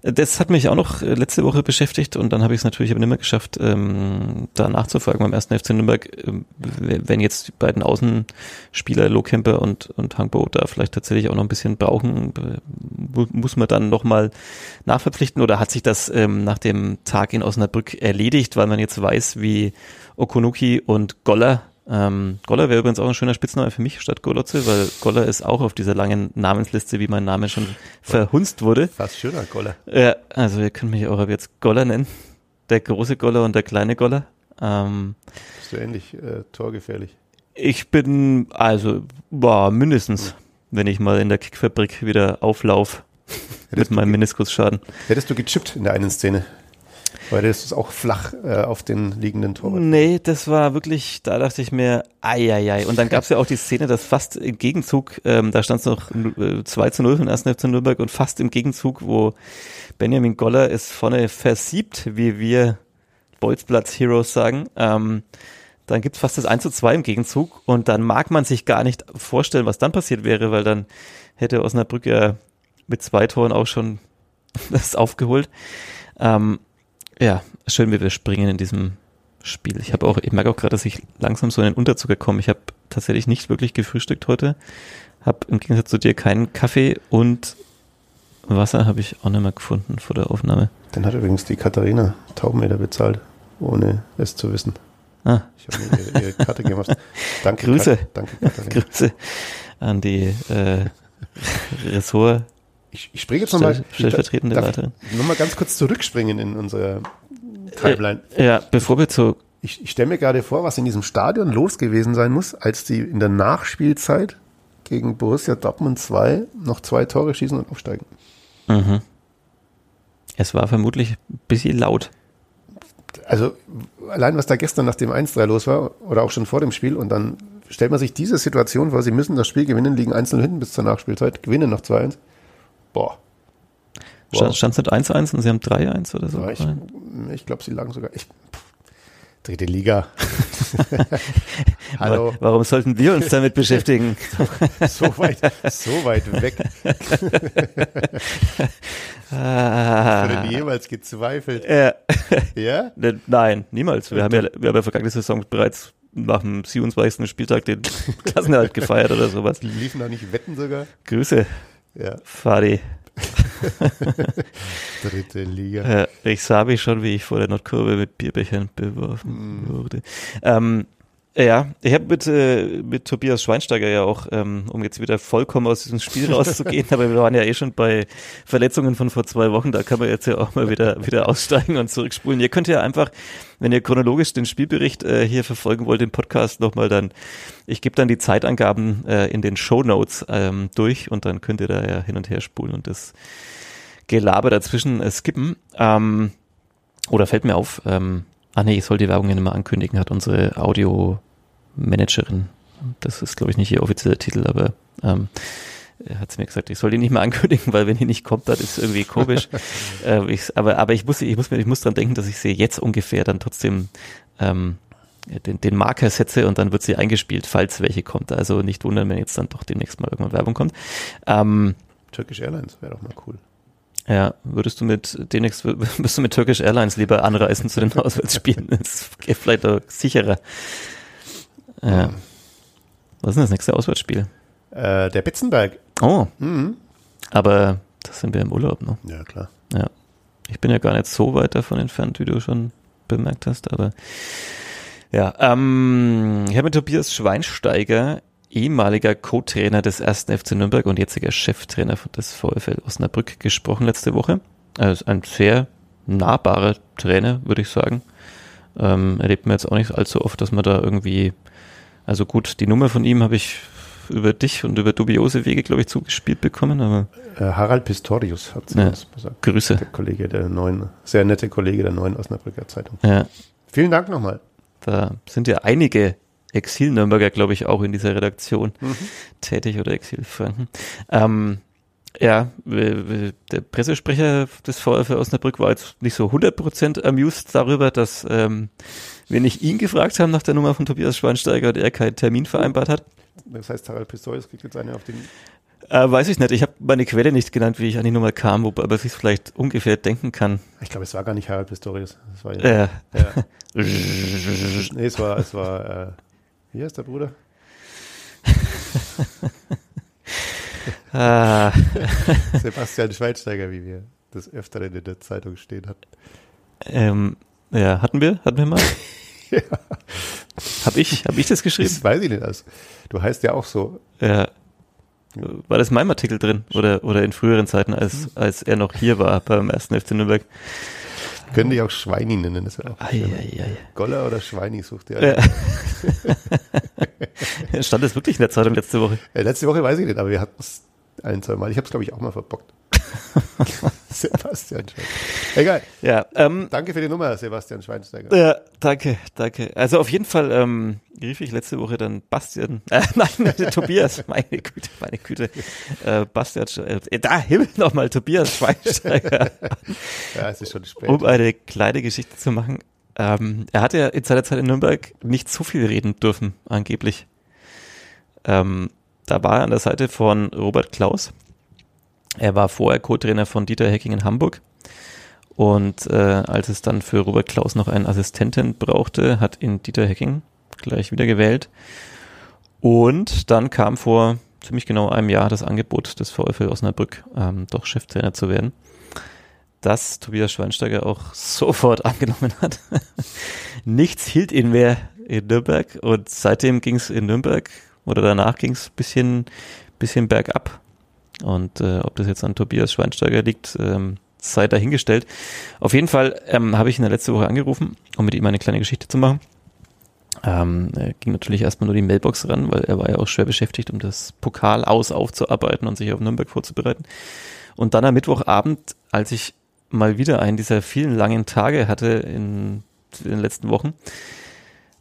Das hat mich auch noch äh, letzte Woche beschäftigt und dann habe ich es natürlich aber nicht mehr geschafft, ähm, da nachzufragen. Beim ersten FC Nürnberg, ähm, wenn jetzt die beiden Außenspieler Lohkemper und, und Hangbo da vielleicht tatsächlich auch noch ein bisschen brauchen, äh, muss man dann nochmal nachverpflichten oder hat sich das ähm, nach dem Tag in Osnabrück erledigt, weil man jetzt weiß, wie Okunuki und Goller ähm, Goller wäre übrigens auch ein schöner Spitzname für mich statt Golotze, weil Goller ist auch auf dieser langen Namensliste, wie mein Name schon verhunzt wurde. Fast schöner Goller. Ja, also ihr könnt mich auch ab jetzt Goller nennen. Der große Goller und der kleine Goller. Ähm, Bist du ähnlich äh, torgefährlich? Ich bin, also, boah, mindestens, wenn ich mal in der Kickfabrik wieder auflauf mit meinem Meniskusschaden. Hättest du gechippt in der einen Szene? Weil das ist auch flach äh, auf den liegenden Torwart. Nee, das war wirklich, da dachte ich mir, ei, ei, ei. Und dann gab es ja auch die Szene, dass fast im Gegenzug, ähm, da stand es noch äh, 2 zu 0 von 1. FC Nürnberg und fast im Gegenzug, wo Benjamin Goller es vorne versiebt, wie wir Bolzplatz-Heroes sagen, ähm, dann gibt's fast das 1 zu 2 im Gegenzug und dann mag man sich gar nicht vorstellen, was dann passiert wäre, weil dann hätte Osnabrück ja mit zwei Toren auch schon das aufgeholt. Ähm, ja, schön, wie wir springen in diesem Spiel. Ich habe auch, ich merke auch gerade, dass ich langsam so in den Unterzug komme. Ich habe tatsächlich nicht wirklich gefrühstückt heute. Habe im Gegensatz zu dir keinen Kaffee und Wasser habe ich auch nicht mehr gefunden vor der Aufnahme. Dann hat übrigens die Katharina Taubeneder bezahlt, ohne es zu wissen. Ah. Ich habe mir ihre, ihre Karte gemacht. Danke, Grüße. Kat danke, Katharina. Grüße an die äh, Ressort Ich, ich springe jetzt nochmal. stellvertretende Leiterin. Nochmal ganz kurz zurückspringen in unsere Timeline. Äh, ja, bevor wir zu Ich, ich stelle mir gerade vor, was in diesem Stadion los gewesen sein muss, als die in der Nachspielzeit gegen Borussia Dortmund 2 noch zwei Tore schießen und aufsteigen. Mhm. Es war vermutlich ein bisschen laut. Also allein was da gestern nach dem 1-3 los war oder auch schon vor dem Spiel und dann stellt man sich diese Situation vor, sie müssen das Spiel gewinnen, liegen einzeln hinten bis zur Nachspielzeit, gewinnen noch 2-1. Boah. Stand es nicht 1-1 und sie haben 3-1 oder so? Ja, ich ich glaube, sie lagen sogar. Ich, pff, dritte Liga. Hallo. Warum sollten wir uns damit beschäftigen? So weit, so weit weg. Ah. Wurde jemals gezweifelt. Ja. Ja? Ne, Nein, niemals. Wir haben ja, wir haben ja vergangene Saison bereits nach dem 27. Spieltag den Klassenerhalt gefeiert oder sowas. Die liefen da nicht wetten sogar. Grüße, Ja. Fadi. Dritte Liga. Ja, ich sah mich schon, wie ich vor der Nordkurve mit Bierbechern beworfen wurde. Ähm, ja, ich habe mit, äh, mit Tobias Schweinsteiger ja auch, ähm, um jetzt wieder vollkommen aus diesem Spiel rauszugehen, aber wir waren ja eh schon bei Verletzungen von vor zwei Wochen, da kann man jetzt ja auch mal wieder, wieder aussteigen und zurückspulen. Ihr könnt ja einfach, wenn ihr chronologisch den Spielbericht äh, hier verfolgen wollt, den Podcast nochmal dann, ich gebe dann die Zeitangaben äh, in den Show Notes ähm, durch und dann könnt ihr da ja hin und her spulen und das Gelaber dazwischen äh, skippen. Ähm, oder fällt mir auf, ähm, ah nee, ich soll die Werbung ja nicht mehr ankündigen, hat unsere Audio-Managerin. Das ist, glaube ich, nicht ihr offizieller Titel, aber ähm, er hat mir gesagt, ich soll die nicht mehr ankündigen, weil wenn die nicht kommt, das ist irgendwie komisch. äh, ich, aber, aber ich muss, ich muss ich muss dran denken, dass ich sie jetzt ungefähr dann trotzdem ähm, den, den Marker setze und dann wird sie eingespielt, falls welche kommt. Also nicht wundern, wenn jetzt dann doch demnächst mal irgendwann Werbung kommt. Ähm, Turkish Airlines wäre doch mal cool. Ja, würdest du mit demnächst würdest du mit Turkish Airlines lieber anreisen zu den Auswärtsspielen? Das geht vielleicht auch sicherer. Ja. Was ist denn das nächste Auswärtsspiel? Äh, der Betzenberg. Oh, Mhm. aber das sind wir im Urlaub noch. Ja, klar. Ja. Ich bin ja gar nicht so weit davon entfernt, wie du schon bemerkt hast, aber ja, ähm, ich habe mit Tobias Schweinsteiger, ehemaliger Co-Trainer des ersten FC Nürnberg und jetziger Cheftrainer des VfL Osnabrück gesprochen letzte Woche. Also ein sehr nahbarer Trainer, würde ich sagen. Ähm, erlebt man jetzt auch nicht allzu oft, dass man da irgendwie, also gut, die Nummer von ihm habe ich über dich und über dubiose Wege, glaube ich, zugespielt bekommen, aber Äh, Harald Pistorius hat Ja. uns gesagt. Grüße. Der Kollege der neuen, sehr nette Kollege der neuen Osnabrücker Zeitung. Ja, Vielen Dank nochmal. Da sind ja einige Exil-Nürnberger, glaube ich, auch in dieser Redaktion tätig oder Exil-Franken. Ähm, ja, der Pressesprecher des VfL Osnabrück war jetzt nicht so 100% amused darüber, dass ähm, wir nicht ihn gefragt haben nach der Nummer von Tobias Schweinsteiger und er keinen Termin vereinbart hat. Das heißt, Harald Pistorius kriegt jetzt eine auf den Äh, weiß ich nicht. Ich habe meine Quelle nicht genannt, wie ich an die Nummer kam, wobei man sich vielleicht ungefähr denken kann. Ich glaube, es war gar nicht Harald Pistorius. Es war Äh, ja. nee, es war, es war, äh, wie heißt der Bruder? ah, Sebastian Schweinsteiger, wie wir das Öfteren in der Zeitung stehen hatten. ähm, ja, hatten wir? Hatten wir mal? Ja. Hab ich, hab ich das geschrieben? Das weiß ich nicht. Also, du heißt ja auch so. Ja. War das in meinem Artikel drin? Oder, oder in früheren Zeiten, als, als er noch hier war beim ersten FC Nürnberg? Können dich auch Schweini nennen. Das wäre auch Ei, ei, ei. Goller oder Schweini sucht ihr. Ja. Stand das wirklich in der Zeitung letzte Woche? Äh, letzte Woche weiß ich nicht, aber wir hatten es ein, zwei Mal. Ich habe es, glaube ich, auch mal verbockt. Sebastian Schweinsteiger. Egal. Ja, ähm, Danke für die Nummer, Sebastian Schweinsteiger. ja, danke, danke. Also auf jeden Fall ähm, rief ich letzte Woche dann Bastian, äh, nein, Tobias, meine Güte, meine Güte, äh, Bastian, äh, da Himmel nochmal, Tobias Schweinsteiger, Ja, es ist schon spät. um eine kleine Geschichte zu machen. Ähm, er hatte ja in seiner Zeit in Nürnberg nicht so viel reden dürfen, angeblich. Ähm, da war er an der Seite von Robert Klaus. Er war vorher Co-Trainer von Dieter Hecking in Hamburg. Und äh, als es dann für Robert Klaus noch einen Assistenten brauchte, hat ihn Dieter Hecking gleich wieder gewählt. Und dann kam vor ziemlich genau einem Jahr das Angebot des VfL Osnabrück, ähm, doch Cheftrainer zu werden. Das Tobias Schweinsteiger auch sofort angenommen hat. Nichts hielt ihn mehr in Nürnberg und seitdem ging es in Nürnberg oder danach ging es bisschen, bisschen bergab. Und äh, ob das jetzt an Tobias Schweinsteiger liegt, ähm, sei dahingestellt. Auf jeden Fall ähm, habe ich ihn letzte Woche angerufen, um mit ihm eine kleine Geschichte zu machen. Ähm, er ging natürlich erstmal nur die Mailbox ran, weil er war ja auch schwer beschäftigt, um das Pokal aus aufzuarbeiten und sich auf Nürnberg vorzubereiten. Und dann am Mittwochabend, als ich mal wieder einen dieser vielen langen Tage hatte in, in den letzten Wochen,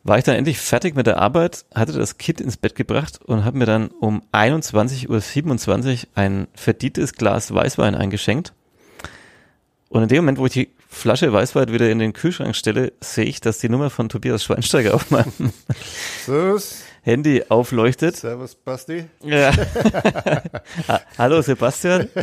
war ich dann endlich fertig mit der Arbeit, hatte das Kind ins Bett gebracht und habe mir dann um 21.27 Uhr ein verdientes Glas Weißwein eingeschenkt. Und in dem Moment, wo ich die Flasche Weißwein wieder in den Kühlschrank stelle, sehe ich, dass die Nummer von Tobias Schweinsteiger auf meinem Servus. Handy aufleuchtet. Servus, Basti. Ja. Ha- Hallo Sebastian.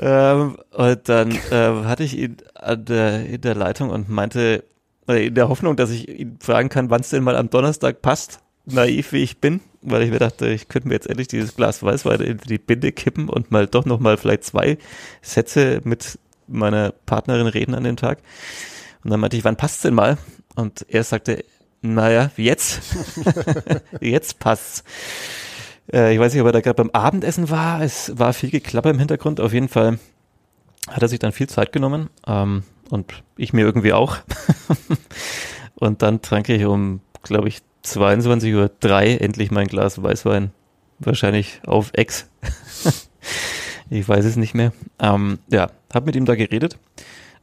ähm, und dann ähm, hatte ich ihn an der, in der Leitung und meinte, äh, in der Hoffnung, dass ich ihn fragen kann, wann es denn mal am Donnerstag passt, naiv wie ich bin, weil ich mir dachte, ich könnte mir jetzt endlich dieses Glas Weißwein in die Binde kippen und mal doch noch mal vielleicht zwei Sätze mit meiner Partnerin reden an dem Tag. Und dann meinte ich, wann passt's denn mal? Und er sagte, naja, jetzt. jetzt passt's. Äh, ich weiß nicht, ob er da gerade beim Abendessen war. Es war viel Geklapper im Hintergrund. Auf jeden Fall hat er sich dann viel Zeit genommen. Ähm, und ich mir irgendwie auch. und dann trank ich um, glaube ich, 22.03 Uhr endlich mein Glas Weißwein. Wahrscheinlich auf Ex. ich weiß es nicht mehr. Ähm, ja, hab mit ihm da geredet.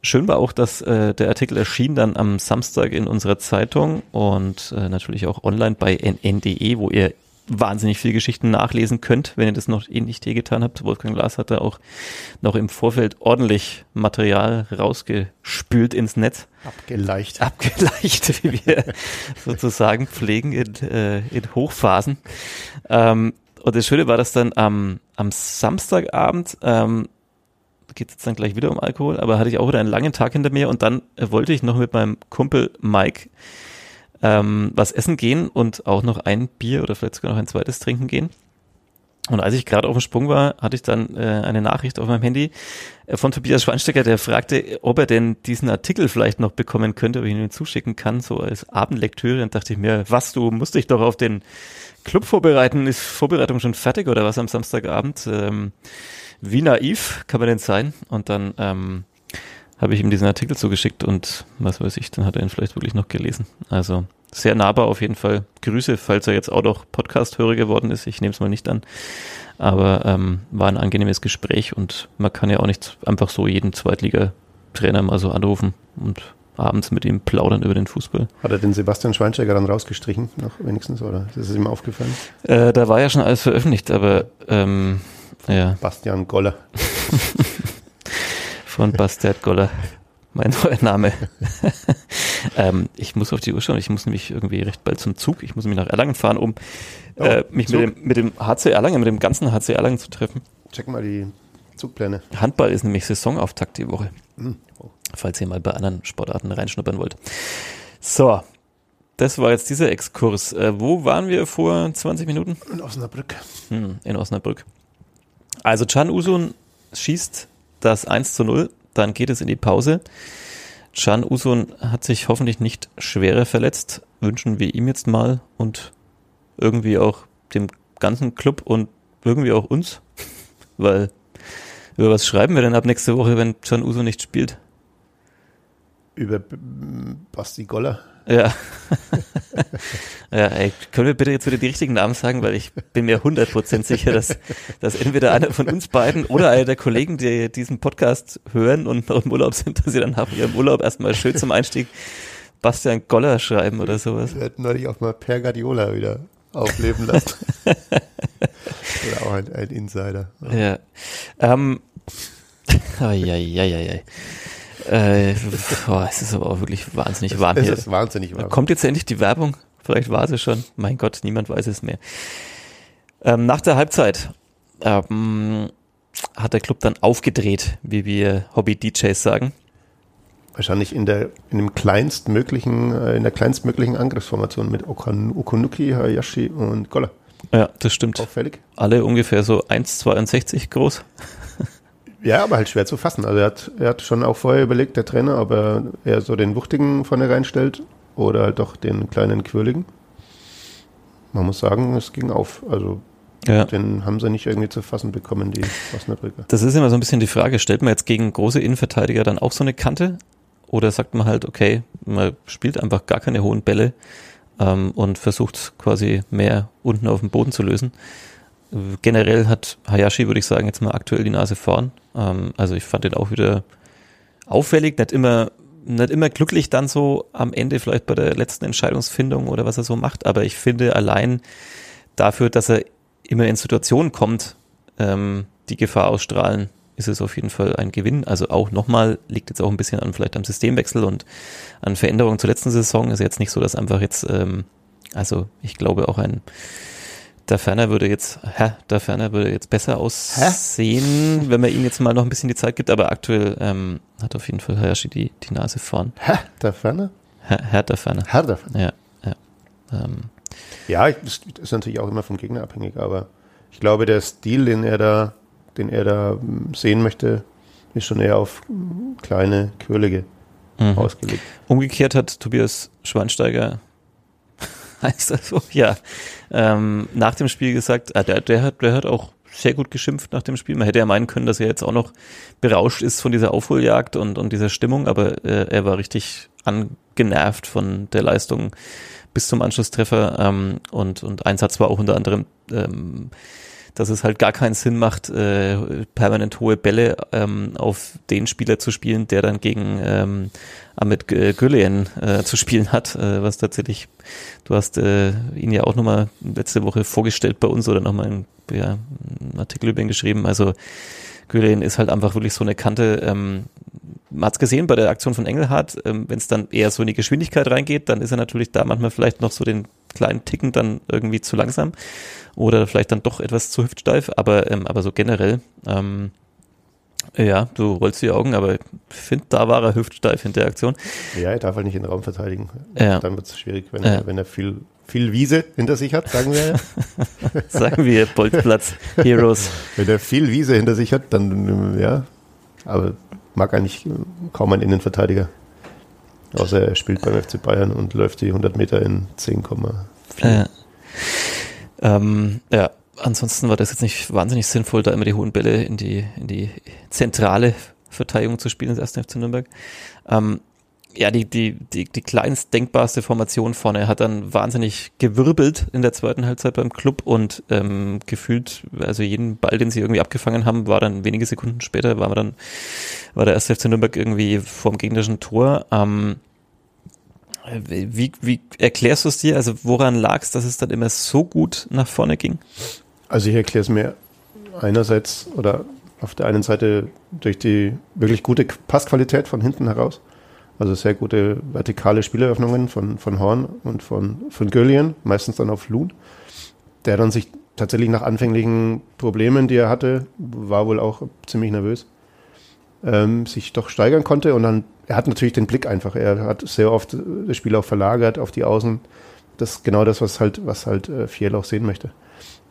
Schön war auch, dass äh, der Artikel erschien dann am Samstag in unserer Zeitung und äh, natürlich auch online bei nn.de, wo ihr wahnsinnig viel Geschichten nachlesen könnt, wenn ihr das noch eh nicht getan habt. Wolfgang Glas hat da auch noch im Vorfeld ordentlich Material rausgespült ins Netz, Abgeleicht. abgeleicht, wie wir sozusagen pflegen in, äh, in Hochphasen. Ähm, und das Schöne war, dass dann am, am Samstagabend ähm, geht es jetzt dann gleich wieder um Alkohol, aber hatte ich auch wieder einen langen Tag hinter mir und dann äh, wollte ich noch mit meinem Kumpel Mike ähm, was essen gehen und auch noch ein Bier oder vielleicht sogar noch ein zweites trinken gehen. Und als ich gerade auf dem Sprung war, hatte ich dann äh, eine Nachricht auf meinem Handy äh, von Tobias Schweinstecker, der fragte, ob er denn diesen Artikel vielleicht noch bekommen könnte, ob ich ihn zuschicken kann, so als Abendlektüre. Und dachte ich mir, was, du musst dich doch auf den Club vorbereiten. Ist Vorbereitung schon fertig oder was am Samstagabend? Ähm, wie naiv kann man denn sein? Und dann ähm, habe ich ihm diesen Artikel zugeschickt und was weiß ich, dann hat er ihn vielleicht wirklich noch gelesen. Also sehr nahbar auf jeden Fall. Grüße, falls er jetzt auch noch Podcast-Hörer geworden ist. Ich nehme es mal nicht an. Aber ähm, war ein angenehmes Gespräch und man kann ja auch nicht einfach so jeden Zweitliga-Trainer mal so anrufen und abends mit ihm plaudern über den Fußball. Hat er den Sebastian Schweinsteiger dann rausgestrichen, noch wenigstens, oder ist es ihm aufgefallen? Äh, da war ja schon alles veröffentlicht, aber ähm, ja, Bastian Goller. von Bastard Goller. Mein neuer Name. Ähm, ich muss auf die Uhr schauen. Ich muss nämlich irgendwie recht bald zum Zug. Ich muss nämlich nach Erlangen fahren, um Oh, äh, mich mit dem, mit dem HC Erlangen, mit dem ganzen HC Erlangen zu treffen. Check mal die Zugpläne. Handball ist nämlich Saisonauftakt die Woche. Hm. Oh. falls ihr mal bei anderen Sportarten reinschnuppern wollt. So, das war jetzt dieser Exkurs. Äh, wo waren wir vor 20 Minuten? In Osnabrück. Hm, in Osnabrück. Also Can Usun schießt das 1 zu 0, dann geht es in die Pause. Can Usun hat sich hoffentlich nicht schwerer verletzt, wünschen wir ihm jetzt mal und irgendwie auch dem ganzen Club und irgendwie auch uns, weil über was schreiben wir denn ab nächste Woche, wenn Can Usun nicht spielt? Über Basti Goller. Ja. ja, ey, können wir bitte jetzt wieder die richtigen Namen sagen, weil ich bin mir 100% sicher, dass, dass entweder einer von uns beiden oder einer der Kollegen, die diesen Podcast hören und noch im Urlaub sind, dass sie dann nach ihrem Urlaub erstmal schön zum Einstieg Bastian Goller schreiben oder sowas. Wir hätten neulich auch mal Per Guardiola wieder aufleben lassen. Oder auch ein, ein Insider. Ja. Ähm, Eieieiei. Äh, boah, es ist aber auch wirklich wahnsinnig warm Es hier. ist wahnsinnig warm. Kommt jetzt endlich die Werbung? Vielleicht war sie schon. Mein Gott, niemand weiß es mehr. Ähm, nach der Halbzeit ähm, hat der Club dann aufgedreht, wie wir Hobby-DJs sagen. Wahrscheinlich in der in dem kleinstmöglichen, äh, in der kleinstmöglichen Angriffsformation mit Okan, Okunuki, Hayashi und Goller. Ja, das stimmt. Auffällig. Alle ungefähr so 1,62 groß. Ja, aber halt schwer zu fassen. Also er hat, er hat schon auch vorher überlegt, der Trainer, ob er eher so den Wuchtigen vorne reinstellt oder halt doch den kleinen Quirligen. Man muss sagen, es ging auf. Also Ja. den haben sie nicht irgendwie zu fassen bekommen, die Osnabrücker. Das ist immer so ein bisschen die Frage, stellt man jetzt gegen große Innenverteidiger dann auch so eine Kante? Oder sagt man halt, okay, man spielt einfach gar keine hohen Bälle ähm, und versucht quasi mehr unten auf dem Boden zu lösen? Generell hat Hayashi, würde ich sagen, jetzt mal aktuell die Nase vorn. Ähm, also ich fand den auch wieder auffällig, nicht immer, nicht immer glücklich dann so am Ende, vielleicht bei der letzten Entscheidungsfindung oder was er so macht, aber ich finde allein dafür, dass er immer in Situationen kommt, ähm, die Gefahr ausstrahlen, ist es auf jeden Fall ein Gewinn. Also auch nochmal liegt jetzt auch ein bisschen an vielleicht am Systemwechsel und an Veränderungen zur letzten Saison. Ist jetzt nicht so, dass einfach jetzt, ähm, also ich glaube auch ein der Ferner würde jetzt, hä, der Ferner würde jetzt besser aussehen, wenn man ihm jetzt mal noch ein bisschen die Zeit gibt, aber aktuell ähm, hat auf jeden Fall Hayashi die, die Nase vorn. Hä? Der Ferner? Herr, Herr der Ferner. Herr der Ferner. Ja, ja. Ähm, Ja, das ist natürlich auch immer vom Gegner abhängig, aber ich glaube, der Stil, den er da, den er da mm, sehen möchte, ist schon eher auf mm, kleine, quirlige mhm. ausgelegt. Umgekehrt hat Tobias Schweinsteiger, heißt das so, ja, ähm, nach dem Spiel gesagt, ah, der, der, hat, der hat auch sehr gut geschimpft nach dem Spiel. Man hätte ja meinen können, dass er jetzt auch noch berauscht ist von dieser Aufholjagd und, und dieser Stimmung, aber äh, er war richtig angenervt von der Leistung bis zum Anschlusstreffer ähm, und, und ein Satz war auch unter anderem, ähm, dass es halt gar keinen Sinn macht, äh, permanent hohe Bälle ähm, auf den Spieler zu spielen, der dann gegen ähm, Ahmed G- Gülen äh, zu spielen hat, äh, was tatsächlich, du hast äh, ihn ja auch nochmal letzte Woche vorgestellt bei uns oder nochmal einen, ja, einen Artikel über ihn geschrieben, also Gülen ist halt einfach wirklich so eine Kante, ähm, man hat's gesehen bei der Aktion von Engelhardt, ähm, wenn es dann eher so in die Geschwindigkeit reingeht, dann ist er natürlich da manchmal vielleicht noch so den kleinen Ticken dann irgendwie zu langsam oder vielleicht dann doch etwas zu hüftsteif, aber, ähm, aber so generell, ähm, ja, du rollst die Augen, aber ich finde, da war er hüftsteif in der Aktion. Ja, er darf halt nicht in den Raum verteidigen. Ja. Dann wird es schwierig, wenn, Ja. er, wenn er viel, viel Wiese hinter sich hat, sagen wir. ja. Sagen wir Bolzplatz Heroes. wenn er viel Wiese hinter sich hat, dann, ja. Aber mag eigentlich kaum ein Innenverteidiger. Außer er spielt beim FC Bayern und läuft die 100 Meter in 10,4. Äh, ähm, ja, ansonsten war das jetzt nicht wahnsinnig sinnvoll, da immer die hohen Bälle in die, in die zentrale Verteidigung zu spielen, das erste FC Nürnberg. Ähm, ja, die, die, die, die kleinst denkbarste Formation vorne hat dann wahnsinnig gewirbelt in der zweiten Halbzeit beim Club und ähm, gefühlt, also jeden Ball, den sie irgendwie abgefangen haben, war dann wenige Sekunden später, war man dann, war der erste FC Nürnberg irgendwie vorm gegnerischen Tor. Ähm, wie, wie erklärst du es dir? Also woran lag es, dass es dann immer so gut nach vorne ging? Also ich erkläre es mir einerseits oder auf der einen Seite durch die wirklich gute Passqualität von hinten heraus. Also sehr gute vertikale Spieleröffnungen von, von Horn und von, von Göllian, meistens dann auf Loon, der dann sich tatsächlich nach anfänglichen Problemen, die er hatte, war wohl auch ziemlich nervös, ähm, sich doch steigern konnte. Und dann, er hat natürlich den Blick einfach. Er hat sehr oft das Spiel auch verlagert auf die Außen. Das ist genau das, was halt, was halt äh, Fiel auch sehen möchte.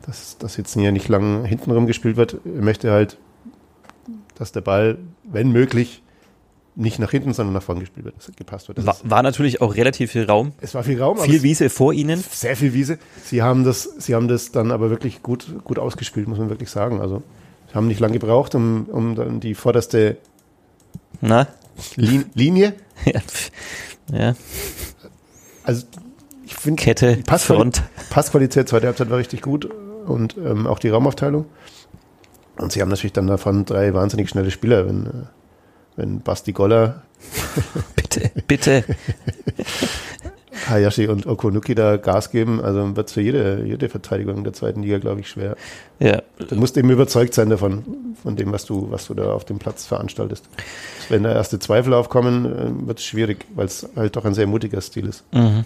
Dass das jetzt hier nicht lang hintenrum gespielt wird. Er möchte halt, dass der Ball, wenn möglich, nicht nach hinten, sondern nach vorne gespielt wird, dass gepasst wird. War, war, natürlich auch relativ viel Raum. Es war viel Raum. Viel Wiese vor Ihnen. Sehr viel Wiese. Sie haben das, Sie haben das dann aber wirklich gut, gut ausgespielt, muss man wirklich sagen. Also, haben nicht lange gebraucht, um, um dann die vorderste Na? Lin Linie. ja. ja. Also, ich finde, Kette, Passqualität, Passqualität, zweite Halbzeit war richtig gut und ähm, auch die Raumaufteilung. Und Sie haben natürlich dann davon drei wahnsinnig schnelle Spieler, wenn, äh, wenn Basti Goller. bitte, bitte. Hayashi und Okonuki da Gas geben, also wird es für jede, jede Verteidigung der zweiten Liga, glaube ich, schwer. Ja. Du musst eben überzeugt sein davon, von dem, was du, was du da auf dem Platz veranstaltest. Wenn da erste Zweifel aufkommen, wird es schwierig, weil es halt doch ein sehr mutiger Stil ist. Mhm.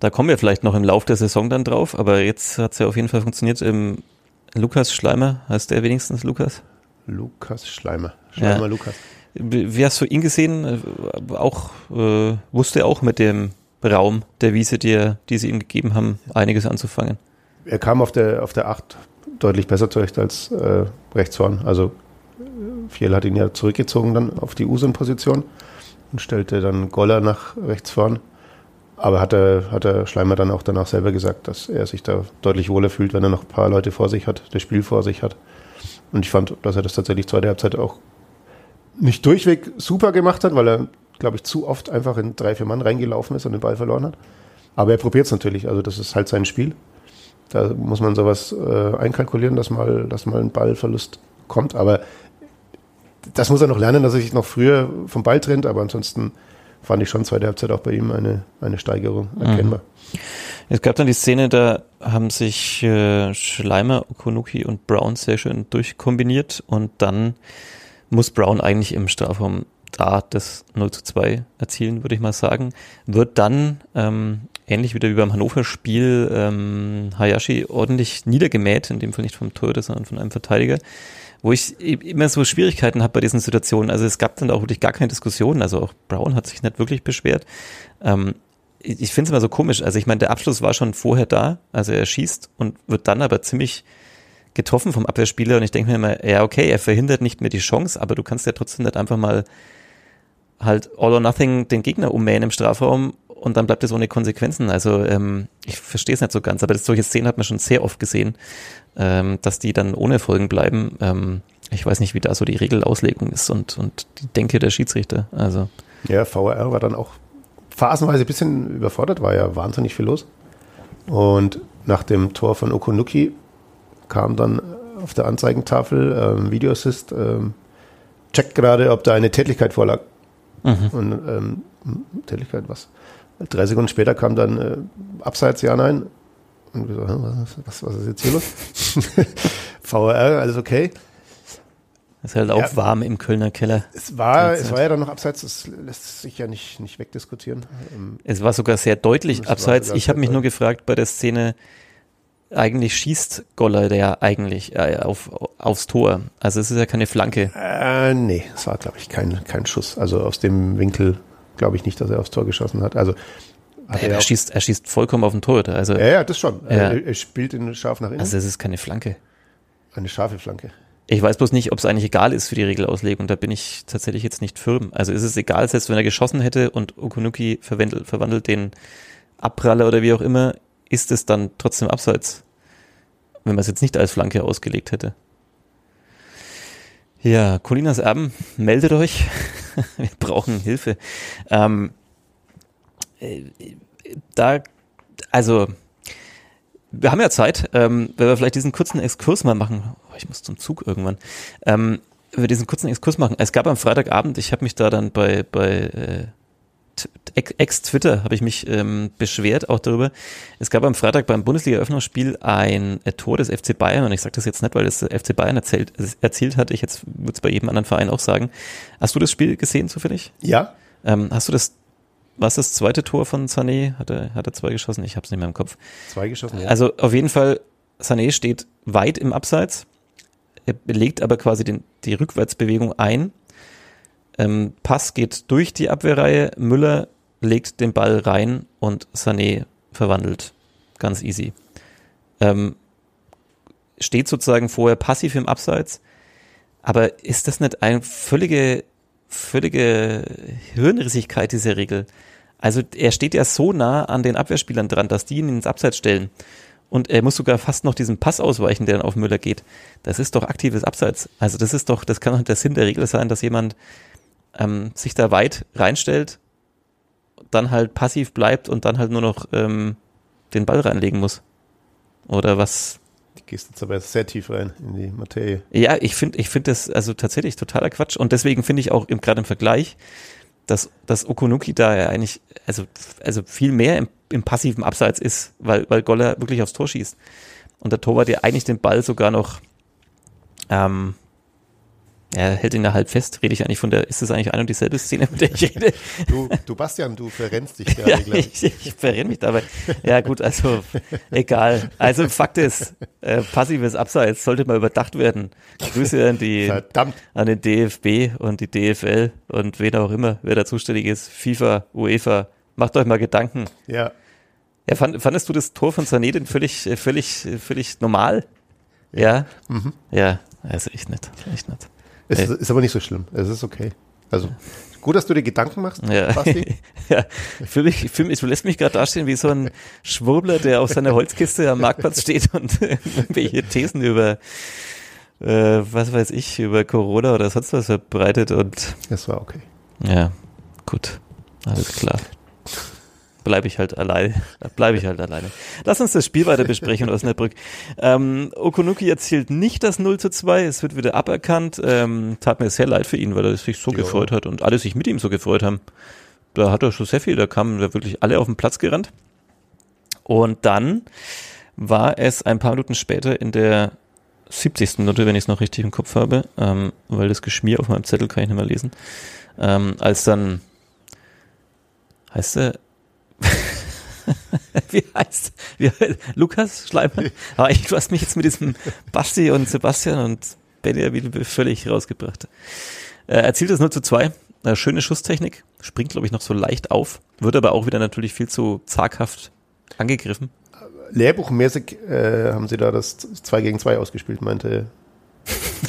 Da kommen wir vielleicht noch im Lauf der Saison dann drauf, aber jetzt hat es ja auf jeden Fall funktioniert. Ähm, Lukas Schleimer, heißt der wenigstens Lukas? Lukas Schleimer. Schleimer Ja. Lukas. Wie hast du ihn gesehen? Äh, Auch äh, wusste er auch mit dem Raum der Wiese, die, er, die sie ihm gegeben haben, einiges anzufangen. Er kam auf der, auf der 8 deutlich besser zurecht als äh, rechts vorn. Also Fiel hat ihn ja zurückgezogen dann auf die Usun-Position und stellte dann Goller nach rechts vorn. Aber hat der, hat der Schleimer dann auch danach selber gesagt, dass er sich da deutlich wohler fühlt, wenn er noch ein paar Leute vor sich hat, das Spiel vor sich hat. Und ich fand, dass er das tatsächlich zweite Halbzeit auch nicht durchweg super gemacht hat, weil er, glaube ich, zu oft einfach in drei, vier Mann reingelaufen ist und den Ball verloren hat. Aber er probiert es natürlich, also das ist halt sein Spiel. Da muss man sowas äh, einkalkulieren, dass mal, dass mal ein Ballverlust kommt. Aber das muss er noch lernen, dass er sich noch früher vom Ball trennt. Aber ansonsten fand ich schon zweite Halbzeit auch bei ihm eine, eine Steigerung erkennbar. Es gab dann die Szene, da haben sich äh, Schleimer, Okunuki und Brown sehr schön durchkombiniert und dann muss Brown eigentlich im Strafraum da das 0 zu 2 erzielen, würde ich mal sagen. Wird dann, ähm, ähnlich wieder wie beim Hannover-Spiel, ähm, Hayashi ordentlich niedergemäht, in dem Fall nicht vom Torhüter, sondern von einem Verteidiger, wo ich immer so Schwierigkeiten habe bei diesen Situationen. Also es gab dann auch wirklich gar keine Diskussion, also auch Brown hat sich nicht wirklich beschwert. Ähm, ich ich finde es immer so komisch. Also ich meine, der Abschluss war schon vorher da, also er schießt und wird dann aber ziemlich getroffen vom Abwehrspieler und ich denke mir immer, ja okay, er verhindert nicht mehr die Chance, aber du kannst ja trotzdem nicht einfach mal halt all or nothing den Gegner ummähen im Strafraum und dann bleibt es ohne Konsequenzen. Also ähm, ich verstehe es nicht so ganz, aber das, solche Szenen hat man schon sehr oft gesehen, ähm, dass die dann ohne Folgen bleiben. Ähm, ich weiß nicht, wie da so die Regelauslegung ist und, und die Denke der Schiedsrichter. Also Ja, VAR war dann auch phasenweise ein bisschen überfordert, war ja wahnsinnig viel los. Und nach dem Tor von Okunuki kam dann auf der Anzeigentafel ähm, Videoassist, ähm, checkt gerade, ob da eine Tätigkeit vorlag. Mhm. Und ähm, Tätigkeit, was? Drei Sekunden später kam dann äh, Abseits, ja, nein. Und wir so, was, was, was ist jetzt hier los? VAR, alles okay. ist halt auch Ja. warm im Kölner Keller. Es war, es war ja dann noch Abseits, das lässt sich ja nicht, nicht wegdiskutieren. Es war sogar sehr deutlich Es abseits. Ich habe mich nur gefragt bei der Szene, eigentlich schießt Goller der eigentlich äh, auf, aufs Tor. Also es ist ja keine Flanke. Äh, nee, es war, glaube ich, kein, kein Schuss. Also aus dem Winkel glaube ich nicht, dass er aufs Tor geschossen hat. Also hat Er, er auch, schießt, er schießt vollkommen auf den Torhüter. Also, ja, ja, das schon. Ja. Er, er spielt ihn scharf nach innen. also es ist keine Flanke. Eine scharfe Flanke. Ich weiß bloß nicht, ob es eigentlich egal ist für die Regelauslegung. Da bin ich tatsächlich jetzt nicht firm. Also ist es egal, selbst wenn er geschossen hätte und Okunuki verwandelt, verwandelt den Abpraller oder wie auch immer, ist es dann trotzdem abseits, wenn man es jetzt nicht als Flanke ausgelegt hätte. Ja, Colinas Erben, meldet euch. Wir brauchen Hilfe. Ähm, äh, da, also, wir haben ja Zeit, ähm, wenn wir vielleicht diesen kurzen Exkurs mal machen. Oh, ich muss zum Zug irgendwann. Ähm, wenn wir diesen kurzen Exkurs machen. Es gab am Freitagabend, ich habe mich da dann bei, bei äh, Ex-Twitter habe ich mich ähm, beschwert auch darüber. Es gab am Freitag beim Bundesliga-Eröffnungsspiel ein äh, Tor des FC Bayern und ich sage das jetzt nicht, weil das FC Bayern erzählt, erzielt hat. Ich jetzt würde es bei jedem anderen Verein auch sagen. Hast du das Spiel gesehen zufällig? Ja, Ähm, hast du das, was das zweite Tor von Sané? Hat er, hat er zwei geschossen? Ich habe es nicht mehr im Kopf. Zwei geschossen, ja. Also auf jeden Fall, Sané steht weit im Abseits. Er legt aber quasi den, die Rückwärtsbewegung ein. Ähm, Pass geht durch die Abwehrreihe. Müller legt den Ball rein und Sané verwandelt. Ganz easy. Ähm, steht sozusagen vorher passiv im Abseits. Aber ist das nicht eine völlige, völlige Hirnrissigkeit, diese Regel? Also er steht ja so nah an den Abwehrspielern dran, dass die ihn ins Abseits stellen. Und er muss sogar fast noch diesen Pass ausweichen, der dann auf Müller geht. Das ist doch aktives Abseits. Also das ist doch, das kann doch der Sinn der Regel sein, dass jemand ähm, sich da weit reinstellt, dann halt passiv bleibt und dann halt nur noch ähm, den Ball reinlegen muss. Oder was? Du gehst jetzt aber sehr tief rein in die Materie. Ja, ich finde ich finde das also tatsächlich totaler Quatsch. Und deswegen finde ich auch gerade im Vergleich, dass, dass Okunuki da ja eigentlich, also, also viel mehr im, im passiven Abseits ist, weil, weil Goller wirklich aufs Tor schießt. Und der Torwart ja eigentlich den Ball sogar noch, ähm, er hält ihn da halb fest. Rede ich eigentlich von der, ist das eigentlich eine und dieselbe Szene, mit der ich rede? Du, du Bastian, du verrennst dich gerade, Ja, glaube ich. ich, ich verrenne mich dabei. Ja, gut, also egal. Also Fakt ist, äh, passives Abseits sollte mal überdacht werden. Grüße an die Verdammt. an den DFB und die DFL und wen auch immer, wer da zuständig ist, FIFA, UEFA. Macht euch mal Gedanken. Ja. Ja, fand, fandest du das Tor von Sané denn völlig, äh, völlig, äh, völlig normal? Ja. Ja, also echt nicht, echt nicht. Es ist, ist aber nicht so schlimm. Es ist okay. Also, gut, dass du dir Gedanken machst, Ja. Basti. ja, für mich, für mich, du lässt mich gerade dastehen wie so ein Schwurbler, der auf seiner Holzkiste am Marktplatz steht und irgendwelche Thesen über, äh, was weiß ich, über Corona oder sonst was verbreitet und Es war okay. ja, gut, alles klar. Bleibe ich halt alleine. Bleibe ich halt alleine. Lass uns das Spiel weiter besprechen, Osnabrück. Ähm, Okunuki erzielt nicht das 0 zu 2. Es wird wieder aberkannt. Ähm, tat mir sehr leid für ihn, weil er sich so Ja. gefreut hat und alle sich mit ihm so gefreut haben. Da hat er schon sehr viel. Da kamen da wirklich alle auf den Platz gerannt. Und dann war es ein paar Minuten später in der 70. Minute, wenn ich es noch richtig im Kopf habe, ähm, weil das Geschmier auf meinem Zettel kann ich nicht mehr lesen, ähm, als dann heißt er wie heißt wie, Lukas Schleimer? Aber ich, du hast mich jetzt mit diesem Basti und Sebastian und Benjamin völlig rausgebracht. Er erzielt das 0 zu 2. Äh, schöne Schusstechnik. Springt, glaube ich, noch so leicht auf. Wird aber auch wieder natürlich viel zu zaghaft angegriffen. Lehrbuchmäßig äh, haben sie da das 2 gegen 2 ausgespielt, meinte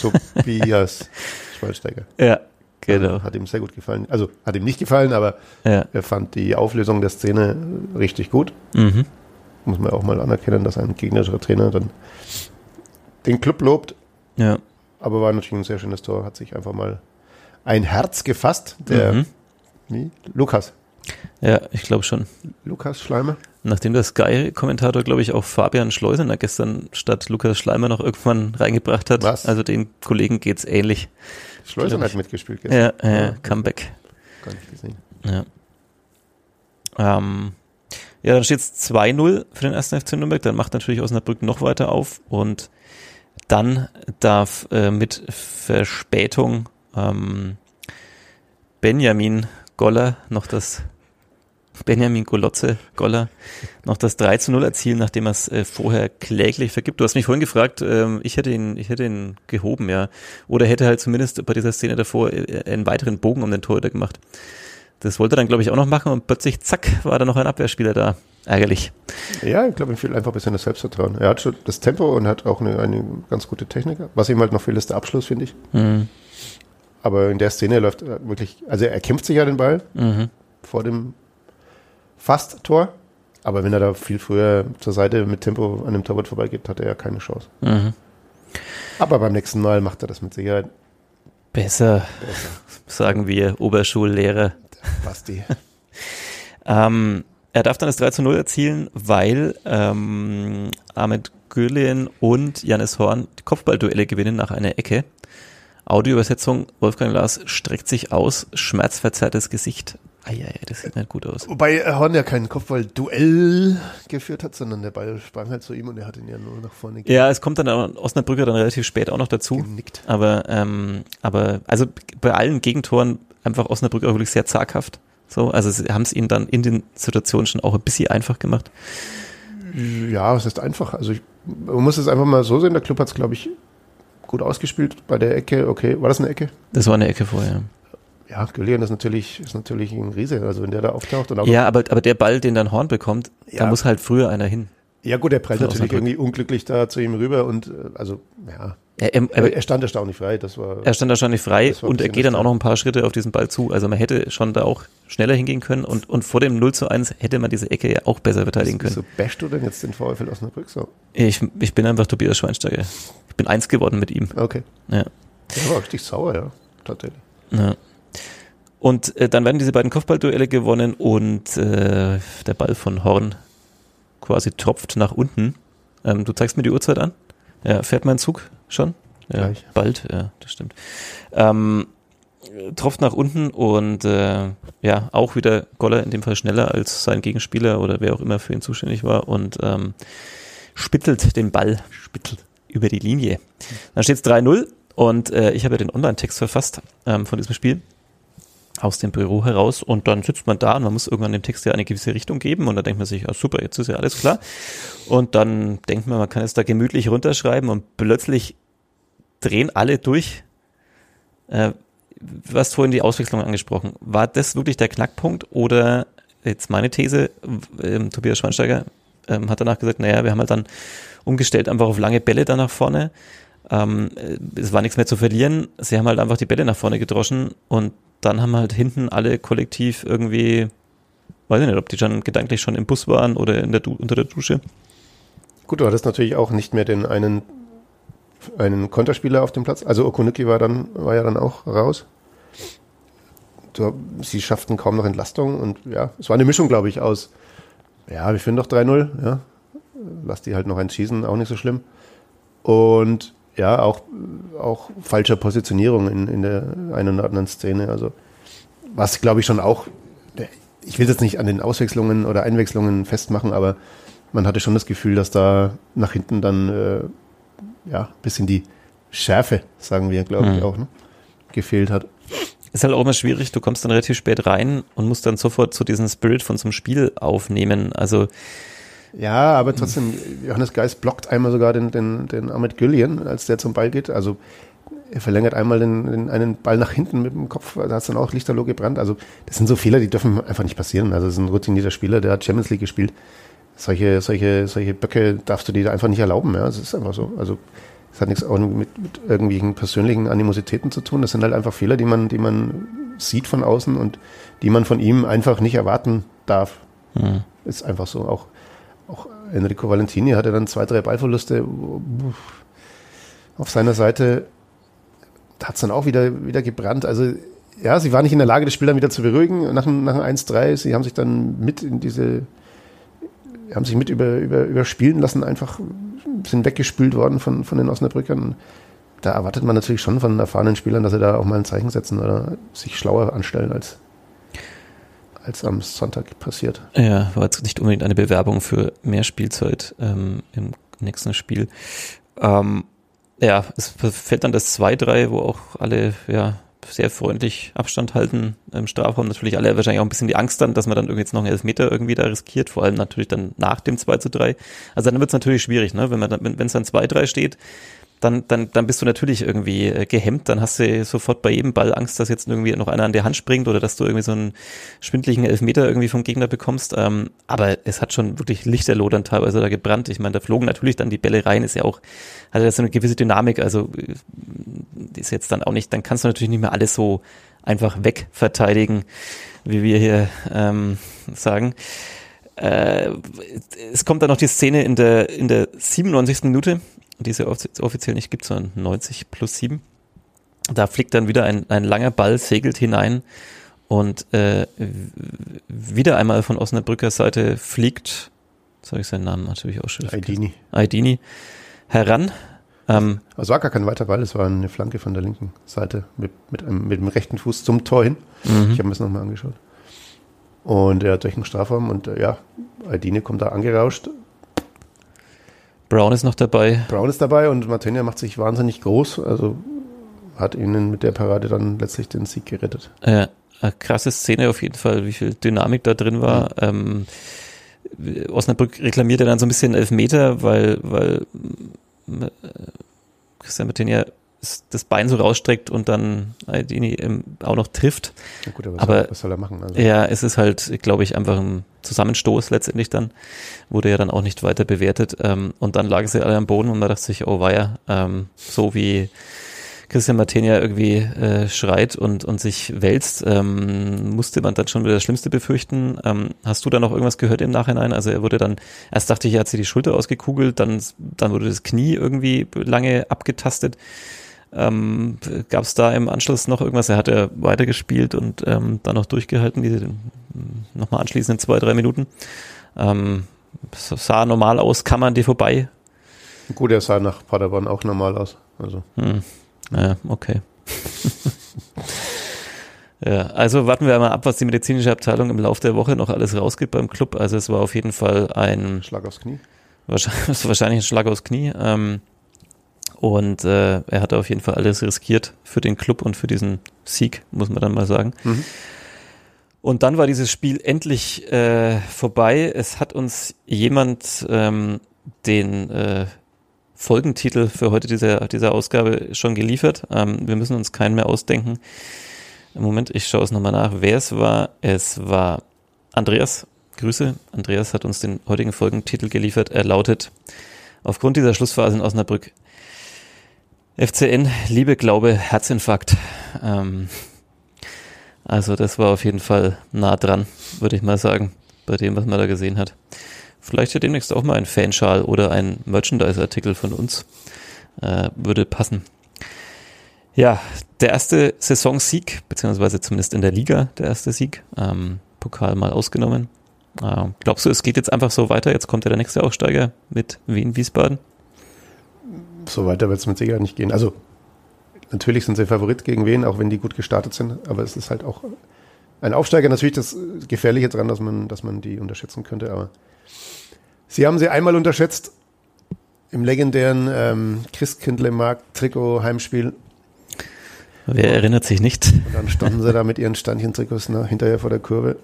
Tobias Schweinsteiger. Ja, genau. Hat ihm sehr gut gefallen. Also, hat ihm nicht gefallen, aber Ja. er fand die Auflösung der Szene richtig gut. Mhm. Muss man auch mal anerkennen, dass ein gegnerischer Trainer dann den Club lobt. Ja. Aber war natürlich ein sehr schönes Tor. Hat sich einfach mal ein Herz gefasst. Der Mhm. wie? Lukas. Ja, ich glaube schon. Lukas Schleimer. Nachdem der Sky-Kommentator, glaube ich, auch Fabian Schleusener gestern statt Lukas Schleimer noch irgendwann reingebracht hat. Was? Also den Kollegen geht's ähnlich. Schleusen Glaub hat mitgespielt Ja, gestern. ja, Comeback. Gar nicht gesehen. Ja. Ähm, ja, dann steht es 2-0 für den ersten FC Nürnberg. Dann macht natürlich Osnabrück noch weiter auf und dann darf äh, mit Verspätung ähm, Benjamin Goller noch das Benjamin Golotze Goller noch das 3 zu 0 erzielen, nachdem er es äh, vorher kläglich vergibt. Du hast mich vorhin gefragt, ähm, ich hätte ihn, ich hätte ihn gehoben, ja. Oder hätte halt zumindest bei dieser Szene davor äh, einen weiteren Bogen um den Torhüter gemacht. Das wollte er dann, glaube ich, auch noch machen und plötzlich, zack, war da noch ein Abwehrspieler da. Ärgerlich. Ja, ich glaube, ihm fehlt einfach ein bisschen das Selbstvertrauen. Er hat schon das Tempo und hat auch eine, eine ganz gute Technik. Was ihm halt noch fehlt, ist der Abschluss, finde ich. Mhm. Aber in der Szene läuft er wirklich, also er kämpft sich ja den Ball Mhm. vor dem Fast-Tor. Aber wenn er da viel früher zur Seite mit Tempo an dem Torwart vorbeigeht, hat er ja keine Chance. Mhm. Aber beim nächsten Mal macht er das mit Sicherheit. Besser, sagen wir Oberschullehrer. Basti. Ähm, er darf dann das 3 zu 0 erzielen, weil ähm, Ahmed Güllen und Janis Horn die Kopfballduelle gewinnen nach einer Ecke. Audioübersetzung, Wolfgang Lars streckt sich aus, schmerzverzerrtes Gesicht. Eieiei, das sieht nicht gut aus. Wobei Horn ja kein Kopfball-Duell geführt hat, sondern der Ball sprang halt zu ihm und er hat ihn ja nur nach vorne Ja, es kommt dann auch Osnabrücker dann relativ spät auch noch dazu. genickt. Aber, ähm, aber also bei allen Gegentoren einfach Osnabrück auch wirklich sehr zaghaft. So, also sie haben es ihnen dann in den Situationen schon auch ein bisschen einfach gemacht. Ja, es ist einfach. Also ich, man muss es einfach mal so sehen. Der Club hat es, glaube ich, gut ausgespielt bei der Ecke. Okay, war das eine Ecke? Das war eine Ecke vorher. Ja, Gillian ist natürlich, ist natürlich ein Riese, also wenn der da auftaucht. Und auch ja, aber, aber der Ball, den dann Horn bekommt, ja. da muss halt früher einer hin. Ja gut, er prallt natürlich irgendwie unglücklich da zu ihm rüber und äh, also ja. Er, er, er, stand erstaunlich frei, das war. Er stand erstaunlich frei und er geht dann auch noch ein paar Schritte auf diesen Ball zu. Also man hätte schon da auch schneller hingehen können und, und vor dem 0 zu 1 hätte man diese Ecke ja auch besser verteidigen können. Wieso bashst du denn jetzt den VfL Osnabrück so? Ich, ich bin einfach Tobias Schweinsteiger. Ich bin eins geworden mit ihm. Okay. Ja. Der war richtig sauer, ja, tatsächlich. Ja. Und äh, dann werden diese beiden Kopfballduelle gewonnen und äh, der Ball von Horn quasi tropft nach unten. Ähm, du zeigst mir die Uhrzeit an? Ja, fährt mein Zug schon? Ja, Gleich. bald, ja, das stimmt. Ähm, tropft nach unten und äh, ja, auch wieder Goller in dem Fall schneller als sein Gegenspieler oder wer auch immer für ihn zuständig war und ähm, spittelt den Ball spittelt über die Linie. Dann steht es 3-0 und äh, ich habe ja den Online-Text verfasst ähm, von diesem Spiel aus dem Büro heraus und dann sitzt man da und man muss irgendwann dem Text ja eine gewisse Richtung geben und dann denkt man sich, ah, super, jetzt ist ja alles klar. Und dann denkt man, man kann es da gemütlich runterschreiben und plötzlich drehen alle durch. Äh, du hast vorhin die Auswechslung angesprochen. War das wirklich der Knackpunkt oder jetzt meine These, äh, Tobias Schweinsteiger äh, hat danach gesagt, naja, wir haben halt dann umgestellt einfach auf lange Bälle da nach vorne. Ähm, es war nichts mehr zu verlieren. Sie haben halt einfach die Bälle nach vorne gedroschen und dann haben halt hinten alle kollektiv irgendwie, weiß ich nicht, ob die schon gedanklich schon im Bus waren oder in der du unter der Dusche. Gut, du hattest natürlich auch nicht mehr den einen, einen Konterspieler auf dem Platz. Also Okunuki war dann, war ja dann auch raus. Sie schafften kaum noch Entlastung und ja, es war eine Mischung, glaube ich, aus, ja, wir finden doch 3-0, ja. Lass die halt noch eins schießen, auch nicht so schlimm. Und ja, auch, auch falscher Positionierung in, in der einen oder anderen Szene. Also, was glaube ich schon auch, ich will jetzt nicht an den Auswechslungen oder Einwechslungen festmachen, aber man hatte schon das Gefühl, dass da nach hinten dann, äh, ja, ein bisschen die Schärfe, sagen wir, glaube ich, mhm. auch, ne, gefehlt hat. Ist halt auch immer schwierig, du kommst dann relativ spät rein und musst dann sofort zu diesem Spirit von so einem Spiel aufnehmen. Also, ja, aber trotzdem, Johannes Geist blockt einmal sogar den, den, den Ahmed Güllian, als der zum Ball geht. Also er verlängert einmal den, den einen Ball nach hinten mit dem Kopf, da hat es dann auch Lichterloh gebrannt. Also das sind so Fehler, die dürfen einfach nicht passieren. Also das ist ein routinierter Spieler, der hat Champions League gespielt. Solche, solche, solche Böcke darfst du dir einfach nicht erlauben. Ja, das ist einfach so. Also es hat nichts auch mit, mit irgendwelchen persönlichen Animositäten zu tun. Das sind halt einfach Fehler, die man, die man sieht von außen und die man von ihm einfach nicht erwarten darf. Mhm. Ist einfach so. Auch auch Enrico Valentini hatte dann zwei, drei Ballverluste auf seiner Seite. Da hat es dann auch wieder, wieder gebrannt. Also ja, sie waren nicht in der Lage, das Spiel dann wieder zu beruhigen. Nach, nach einem 1-3, sie haben sich dann mit in diese, haben sich mit über, über, überspielen lassen, einfach sind weggespült worden von, von den Osnabrückern. Da erwartet man natürlich schon von erfahrenen Spielern, dass sie da auch mal ein Zeichen setzen oder sich schlauer anstellen als als am Sonntag passiert. Ja, war jetzt nicht unbedingt eine Bewerbung für mehr Spielzeit ähm, im nächsten Spiel. Ähm, ja, es fällt dann das 2-3, wo auch alle ja sehr freundlich Abstand halten im Strafraum. Natürlich alle wahrscheinlich auch ein bisschen die Angst dann, dass man dann irgendwie jetzt noch einen Elfmeter irgendwie da riskiert, vor allem natürlich dann nach dem 2 zu 3. Also dann wird es natürlich schwierig, ne? Wenn es dann 2-3 steht, dann, dann, dann bist du natürlich irgendwie äh, gehemmt. Dann hast du sofort bei jedem Ball Angst, dass jetzt irgendwie noch einer an der Hand springt oder dass du irgendwie so einen schwindlichen Elfmeter irgendwie vom Gegner bekommst. Ähm, aber es hat schon wirklich Lichterloh dann teilweise da gebrannt. Ich meine, da flogen natürlich dann die Bälle rein, ist ja auch, hat ja so eine gewisse Dynamik. Also äh, ist jetzt dann auch nicht, dann kannst du natürlich nicht mehr alles so einfach wegverteidigen, wie wir hier ähm, sagen. Äh, es kommt dann noch die Szene in der, in der 97. Minute die es ja offiziell nicht gibt, sondern 90 plus 7. Da fliegt dann wieder ein, ein langer Ball, segelt hinein und äh, wieder einmal von Osnabrücker Seite fliegt, jetzt habe ich seinen Namen natürlich auch schon Aidini. Aidini heran. Ähm, also war gar kein weiter Ball, es war eine Flanke von der linken Seite mit, mit, einem, mit dem rechten Fuß zum Tor hin. Mhm. Ich habe mir das nochmal angeschaut. Und er hat durch den Strafraum und äh, ja, Aidini kommt da angerauscht, Brown ist noch dabei. Brown ist dabei und Martinia macht sich wahnsinnig groß. Also hat ihnen mit der Parade dann letztlich den Sieg gerettet. Ja, eine krasse Szene auf jeden Fall, wie viel Dynamik da drin war. Mhm. Ähm, Osnabrück reklamiert ja dann so ein bisschen Elfmeter, weil, weil äh, Christian Martinia das Bein so rausstreckt und dann Aldini auch noch trifft. Ja gut, aber, aber soll, was soll er machen? Also. Ja, es ist halt, glaube ich, einfach ein Zusammenstoß letztendlich dann. Wurde ja dann auch nicht weiter bewertet. Ähm, und dann lagen sie alle am Boden und man dachte sich, oh weia, ähm, so wie Christian Martenia irgendwie äh, schreit und, und sich wälzt, ähm, musste man dann schon wieder das Schlimmste befürchten. Ähm, hast du da noch irgendwas gehört im Nachhinein? Also er wurde dann, erst dachte ich, er hat sich die Schulter ausgekugelt, dann, dann wurde das Knie irgendwie lange abgetastet. Ähm, Gab es da im Anschluss noch irgendwas? Er hat ja weitergespielt und ähm, dann noch durchgehalten, diese nochmal anschließend zwei, drei Minuten. Ähm, sah normal aus, kam man dir vorbei? Gut, er sah nach Paderborn auch normal aus. Also. Hm. Ja, okay. ja, also warten wir mal ab, was die medizinische Abteilung im Laufe der Woche noch alles rausgibt beim Club. Also es war auf jeden Fall ein Schlag aufs Knie. Wahrscheinlich, wahrscheinlich ein Schlag aufs Knie. Ähm, und äh, er hat auf jeden Fall alles riskiert für den Club und für diesen Sieg, muss man dann mal sagen. Mhm. Und dann war dieses Spiel endlich äh, vorbei. Es hat uns jemand ähm, den äh, Folgentitel für heute dieser, dieser Ausgabe schon geliefert. Ähm, wir müssen uns keinen mehr ausdenken. Im Moment, ich schaue es nochmal nach, wer es war. Es war Andreas. Grüße. Andreas hat uns den heutigen Folgentitel geliefert. Er lautet, aufgrund dieser Schlussphase in Osnabrück, FCN, Liebe, Glaube, Herzinfarkt. Ähm, also das war auf jeden Fall nah dran, würde ich mal sagen, bei dem, was man da gesehen hat. Vielleicht ja demnächst auch mal ein Fanschal oder ein Merchandise-Artikel von uns. Äh, würde passen. Ja, der erste Saisonsieg, beziehungsweise zumindest in der Liga der erste Sieg. Ähm, Pokal mal ausgenommen. Äh, glaubst du, es geht jetzt einfach so weiter? Jetzt kommt ja der nächste Aufsteiger mit Wien-Wiesbaden. So weiter wird es mit Sicherheit nicht gehen. Also natürlich sind sie Favorit gegen Wien, auch wenn die gut gestartet sind. Aber es ist halt auch ein Aufsteiger natürlich das Gefährliche dran, dass man, dass man die unterschätzen könnte. Aber Sie haben sie einmal unterschätzt im legendären ähm, Christkindle-Markt-Trikot-Heimspiel. Wer erinnert sich nicht? Und dann standen sie da mit ihren Standchen-Trikots ne, hinterher vor der Kurve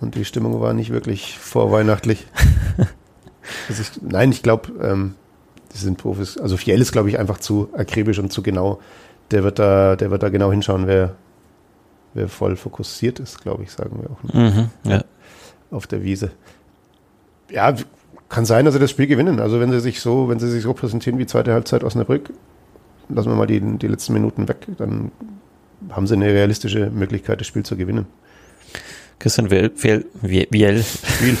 und die Stimmung war nicht wirklich vorweihnachtlich. also ich, nein, ich glaube, ähm, die sind Profis. Also Fiel ist, glaube ich, einfach zu akribisch und zu genau. Der wird da, der wird da genau hinschauen, wer, wer voll fokussiert ist, glaube ich, sagen wir auch. Mhm, ja. Auf der Wiese. Ja, kann sein, dass sie das Spiel gewinnen. Also wenn sie sich so, wenn sie sich so präsentieren wie zweite Halbzeit Osnabrück, lassen wir mal die, die letzten Minuten weg, dann haben sie eine realistische Möglichkeit, das Spiel zu gewinnen. Christian Viel, Viel, Viel. Viel.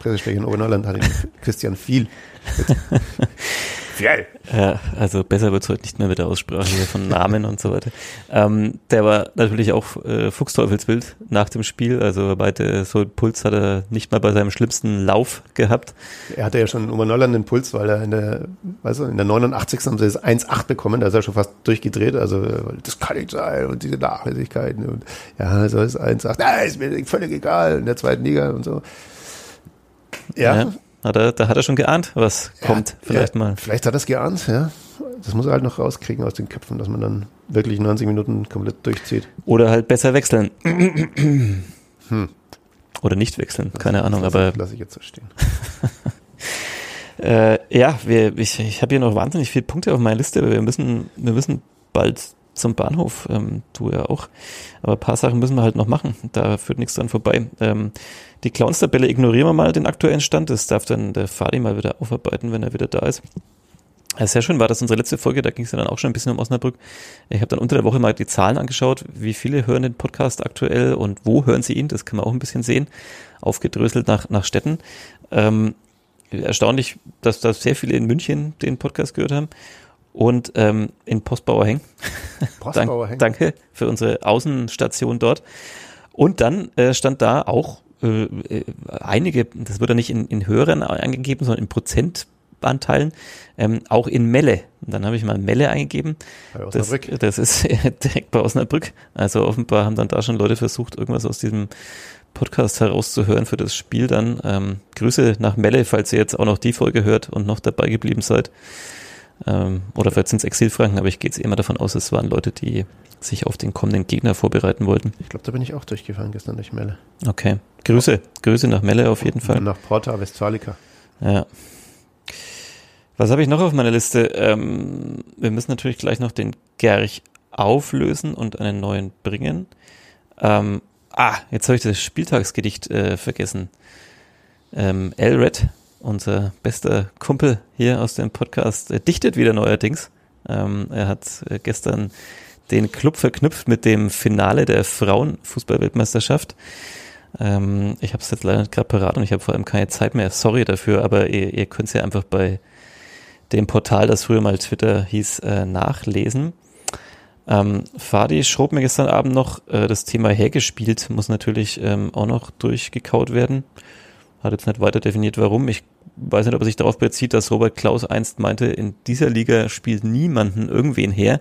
Pressesprecher in Oberneuland hat Christian Viel. Viel. Ja, also besser wird es heute nicht mehr mit der Aussprache hier von Namen und so weiter. Ähm, der war natürlich auch äh, Fuchsteufelsbild nach dem Spiel. Also beide so Puls hat er nicht mal bei seinem schlimmsten Lauf gehabt. Er hatte ja schon in Oberneuland den Puls, weil er in der, weißt du, in der 89. haben sie das 1,8 bekommen, da ist er schon fast durchgedreht. Also das kann nicht sein und diese Nachlässigkeiten und ja, so ist 1,8. Nein, ist mir völlig egal in der zweiten Liga und so. ja. ja. Hat er, da hat er schon geahnt, was ja, kommt, vielleicht ja, mal. Vielleicht hat er es geahnt, ja. Das muss er halt noch rauskriegen aus den Köpfen, dass man dann wirklich 90 Minuten komplett durchzieht. Oder halt besser wechseln. hm. Oder nicht wechseln, das keine Ahnung, lass aber. Ich, lass ich jetzt so stehen. äh, ja, wir, ich, ich habe hier noch wahnsinnig viele Punkte auf meiner Liste, aber wir müssen, wir müssen bald zum Bahnhof, ähm, du ja auch. Aber ein paar Sachen müssen wir halt noch machen. Da führt nichts dran vorbei. Ähm, die Clowns-Tabelle ignorieren wir mal den aktuellen Stand. Das darf dann der Fadi mal wieder aufarbeiten, wenn er wieder da ist. sehr schön war das unsere letzte Folge, da ging es ja dann auch schon ein bisschen um Osnabrück. Ich habe dann unter der Woche mal die Zahlen angeschaut, wie viele hören den Podcast aktuell und wo hören sie ihn, das kann man auch ein bisschen sehen, aufgedröselt nach, nach Städten. Ähm, erstaunlich, dass da sehr viele in München den Podcast gehört haben und ähm, in Postbauer Heng. Postbauer Heng. Danke für unsere Außenstation dort. Und dann äh, stand da auch äh, äh, einige, das wird ja nicht in, in Hörern angegeben, sondern in Prozentanteilen, ähm, auch in Melle. Und dann habe ich mal Melle eingegeben. Das, das ist direkt bei Osnabrück. Also offenbar haben dann da schon Leute versucht, irgendwas aus diesem Podcast herauszuhören für das Spiel dann. Ähm, Grüße nach Melle, falls ihr jetzt auch noch die Folge hört und noch dabei geblieben seid. Ähm, oder vielleicht sind es Exilfranken, aber ich gehe jetzt immer davon aus, es waren Leute, die sich auf den kommenden Gegner vorbereiten wollten. Ich glaube, da bin ich auch durchgefahren gestern durch Melle. Okay. Grüße. Grüße nach Melle auf jeden Fall. Und nach Porta Westfalica. Ja. Was habe ich noch auf meiner Liste? Ähm, wir müssen natürlich gleich noch den Gerch auflösen und einen neuen bringen. Ähm, ah, jetzt habe ich das Spieltagsgedicht äh, vergessen. Ähm, Elred, unser bester Kumpel hier aus dem Podcast, äh, dichtet wieder neuerdings. Ähm, er hat äh, gestern den Club verknüpft mit dem Finale der Frauenfußballweltmeisterschaft. Ähm, ich habe es jetzt leider nicht gerade parat und ich habe vor allem keine Zeit mehr. Sorry dafür, aber ihr, ihr könnt es ja einfach bei dem Portal, das früher mal Twitter hieß, äh, nachlesen. Ähm, Fadi schrob mir gestern Abend noch, äh, das Thema hergespielt muss natürlich ähm, auch noch durchgekaut werden. Hat jetzt nicht weiter definiert, warum. Ich weiß nicht, ob er sich darauf bezieht, dass Robert Klaus einst meinte, in dieser Liga spielt niemanden irgendwen her.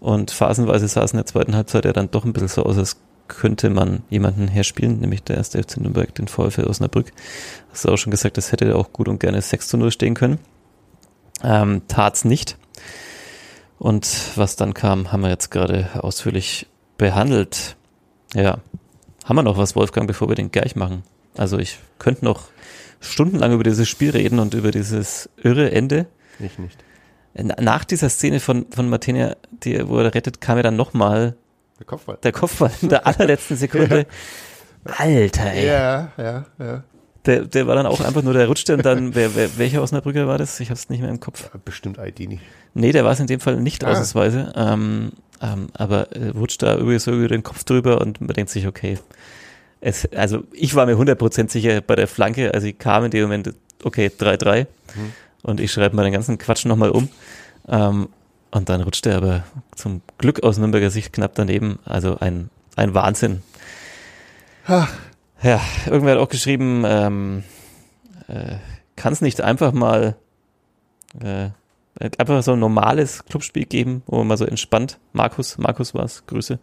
Und phasenweise sah es in der zweiten Halbzeit ja dann doch ein bisschen so aus, als könnte man jemanden herspielen, nämlich der erste FC Nürnberg, den VfL Osnabrück. Hast du auch schon gesagt, das hätte auch gut und gerne 6 zu 0 stehen können. Ähm, tat's nicht. Und was dann kam, haben wir jetzt gerade ausführlich behandelt. Ja. Haben wir noch was, Wolfgang, bevor wir den gleich machen? Also ich könnte noch stundenlang über dieses Spiel reden und über dieses irre Ende. Ich nicht. Nach dieser Szene von, von Martinia, die, wo er rettet, kam ja dann nochmal Der Kopfball. der Kopfball in der allerletzten Sekunde. Alter, ey. Ja, ja, ja. Der, der war dann auch einfach nur, der rutschte und dann, wer, wer, welcher Osnabrücker war das? Ich habe es nicht mehr im Kopf. Bestimmt Aidini. Nee, der war es in dem Fall nicht Ah. ausnahmsweise. Ähm, ähm, aber äh, rutscht da irgendwie so über den Kopf drüber und man denkt sich, okay. Es, also ich war mir 100% sicher bei der Flanke, als ich kam in dem Moment, okay, 3-3. Mhm. Und ich schreibe mal den ganzen Quatsch nochmal um. Ähm, und dann rutscht er aber zum Glück aus Nürnberger Sicht knapp daneben. Also ein, ein Wahnsinn. Ach. Ja, irgendwer hat auch geschrieben, ähm, äh, kann es nicht einfach mal äh, einfach so ein normales Clubspiel geben, wo man mal so entspannt, Markus, Markus war's, Grüße,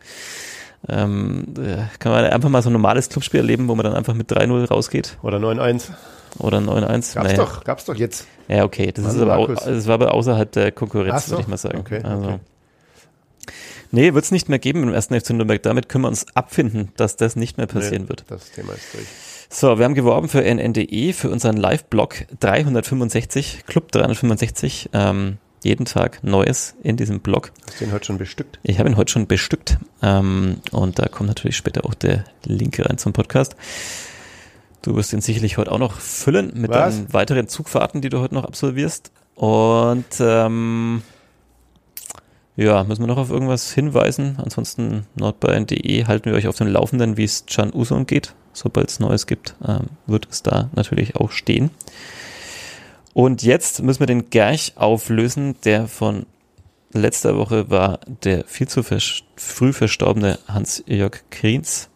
ähm, äh, kann man einfach mal so ein normales Clubspiel erleben, wo man dann einfach mit 3-0 rausgeht Oder 9-1. oder 9-1. Gab's Naja. doch, gab's doch jetzt. Ja, okay, das, Mann, ist aber, Markus. das war aber außerhalb der Konkurrenz, so, würde ich mal sagen. okay, also. okay. Nee, wird's nicht mehr geben im ersten FC Nürnberg. Damit können wir uns abfinden, dass das nicht mehr passieren Nee, wird. Das Thema ist durch. So, wir haben geworben für NNDE, für unseren Live-Blog 365, Club 365, ähm, jeden Tag Neues in diesem Blog. Hast du den heute schon bestückt? Ich habe ihn heute schon bestückt ähm, und da kommt natürlich später auch der Link rein zum Podcast. Du wirst ihn sicherlich heute auch noch füllen mit Was? deinen weiteren Zugfahrten, die du heute noch absolvierst. Und ähm, ja, müssen wir noch auf irgendwas hinweisen? Ansonsten nordbayern.de halten wir euch auf dem Laufenden, wie es Can Uson geht. Sobald es Neues gibt, ähm, wird es da natürlich auch stehen. Und jetzt müssen wir den Gerch auflösen, der von letzter Woche war der viel zu vers früh verstorbene Hans-Jörg Kriens.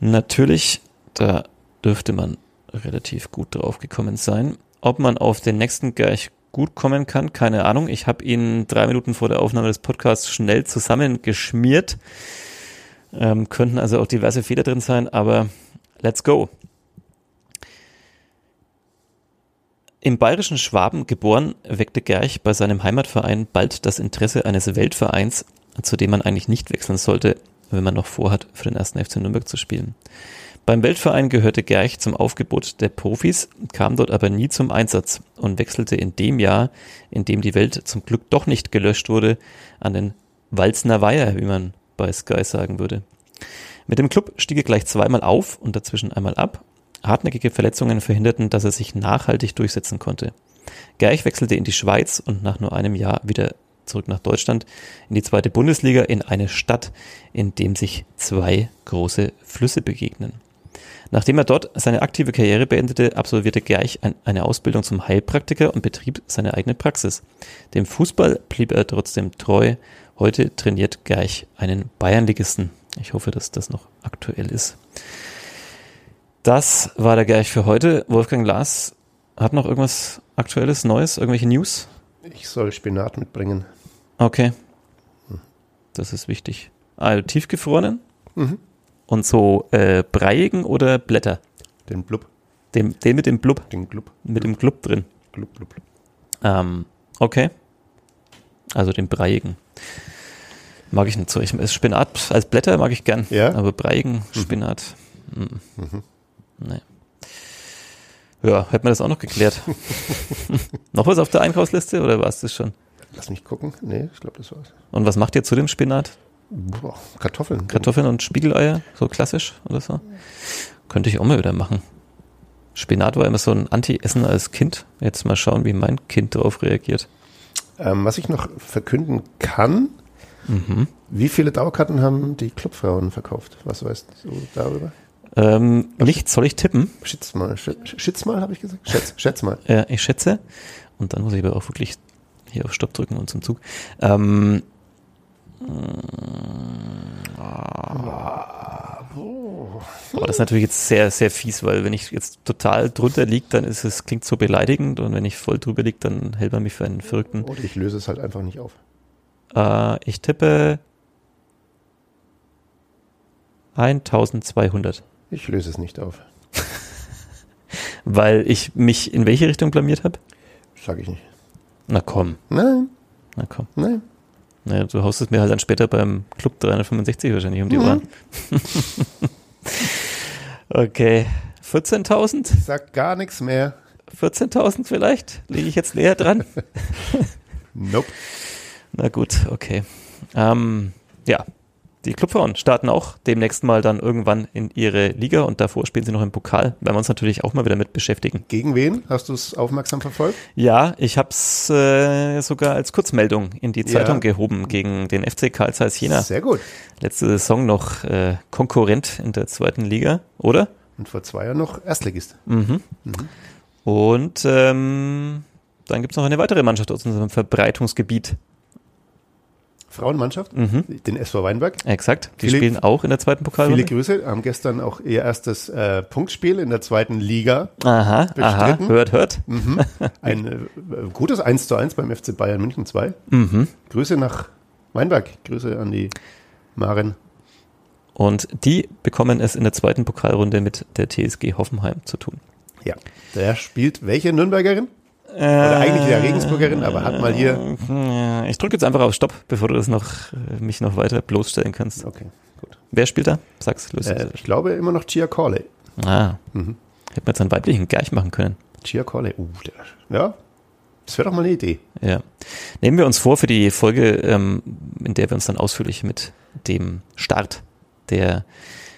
Natürlich, da dürfte man relativ gut drauf gekommen sein. Ob man auf den nächsten Gerch gut kommen kann, keine Ahnung. Ich habe ihn drei Minuten vor der Aufnahme des Podcasts schnell zusammengeschmiert. Ähm, könnten also auch diverse Fehler drin sein, aber let's go. Im bayerischen Schwaben geboren, weckte Gerch bei seinem Heimatverein bald das Interesse eines Weltvereins, zu dem man eigentlich nicht wechseln sollte, wenn man noch vorhat, für den ersten FC Nürnberg zu spielen. Beim Weltverein gehörte Gerch zum Aufgebot der Profis, kam dort aber nie zum Einsatz und wechselte in dem Jahr, in dem die Welt zum Glück doch nicht gelöscht wurde, an den Walzner Weiher, wie man bei Sky sagen würde. Mit dem Club stieg er gleich zweimal auf und dazwischen einmal ab. Hartnäckige Verletzungen verhinderten, dass er sich nachhaltig durchsetzen konnte. Gerch wechselte in die Schweiz und nach nur einem Jahr wieder zurück nach Deutschland in die zweite Bundesliga in eine Stadt, in dem sich zwei große Flüsse begegnen. Nachdem er dort seine aktive Karriere beendete, absolvierte Gerch ein, eine Ausbildung zum Heilpraktiker und betrieb seine eigene Praxis. Dem Fußball blieb er trotzdem treu. Heute trainiert Gerch einen Bayernligisten. Ich hoffe, dass das noch aktuell ist. Das war der Gerch für heute. Wolfgang Lars hat noch irgendwas Aktuelles, Neues, irgendwelche News? Ich soll Spinat mitbringen. Okay. Das ist wichtig. Also tiefgefrorenen Mhm. und so äh, breiigen oder Blätter? Den Blub. Dem, den mit dem Blub, Den Glub. mit dem Club drin. Glub, Glub, Glub. Ähm, Okay. Also den breiigen. Mag ich nicht so. Ich, Spinat als Blätter mag ich gern. Ja? Aber breiigen Spinat. Mhm. Nee. Ja, hätten wir das auch noch geklärt. noch was auf der Einkaufsliste oder war es das schon? Lass mich gucken. Nee, ich glaube, das war's. Und was macht ihr zu dem Spinat? Boah, Kartoffeln. Kartoffeln und Spiegeleier? So klassisch oder so? Könnte ich auch mal wieder machen. Spinat war immer so ein Anti-Essen als Kind. Jetzt mal schauen, wie mein Kind darauf reagiert. Ähm, was ich noch verkünden kann, wie viele Dauerkarten haben die Clubfrauen verkauft? Was weißt du darüber? Ähm, nicht, soll ich tippen? Schätz mal, schätz, schätz mal, habe ich gesagt? Schätz, schätz mal. Ja, ich schätze. Und dann muss ich aber auch wirklich hier auf Stopp drücken und zum Zug. Ähm, aber das ist natürlich jetzt sehr, sehr fies, weil wenn ich jetzt total drunter liege, dann ist es, klingt so beleidigend und wenn ich voll drüber liege, dann hält man mich für einen Verrückten. Oder ich löse es halt einfach nicht auf. Äh, ich tippe 1200, Ich löse es nicht auf. weil ich mich in welche Richtung blamiert habe? Sag ich nicht. Na komm, Nein, na komm. nein. Naja, du haust es mir halt dann später beim Club 365 wahrscheinlich um die Mhm. Ohren. okay. 14.000? Ich sag gar nichts mehr. 14.000 vielleicht? Liege ich jetzt näher dran? Nope. Na gut, okay. Ähm, ja, die Clubfrauen starten auch demnächst mal dann irgendwann in ihre Liga und davor spielen sie noch im Pokal. Werden wir uns natürlich auch mal wieder mit beschäftigen. Gegen wen? Hast du es aufmerksam verfolgt? Ja, ich habe es äh, sogar als Kurzmeldung in die Zeitung Ja. gehoben gegen den FC Karl Zeiss Jena. Sehr gut. Letzte Saison noch äh, Konkurrent in der zweiten Liga, oder? Und vor zwei Jahren noch Erstligist. Mhm. Und ähm, dann gibt's noch eine weitere Mannschaft aus unserem Verbreitungsgebiet. Frauenmannschaft, Mhm. den SV Weinberg. Exakt. Die Viele- spielen auch in der zweiten Viele Pokalrunde. Grüße. Haben gestern auch ihr erstes äh, Punktspiel in der zweiten Liga. Aha, aha, Bestritten. hört, hört. Mhm. Ein äh, gutes 1 zu 1 beim FC Bayern München 2. Mhm. Grüße nach Weinberg. Grüße an die Maren. Und die bekommen es in der zweiten Pokalrunde mit der TSG Hoffenheim zu tun. Ja. Der spielt welche Nürnbergerin? Oder eigentlich ja Regensburgerin, aber hat mal hier. Ja, Ich drücke jetzt einfach auf Stopp, bevor du das noch, äh, mich noch weiter bloßstellen kannst. Okay, gut. Wer spielt da? Sag's, los. Äh, ich glaube immer noch Chia Corley. ah, Mhm. hätten wir jetzt einen weiblichen Gerch machen können. Chia Corley. Uh, der, ja. Das wäre doch mal eine Idee. Ja. Nehmen wir uns vor für die Folge, ähm, in der wir uns dann ausführlich mit dem Start der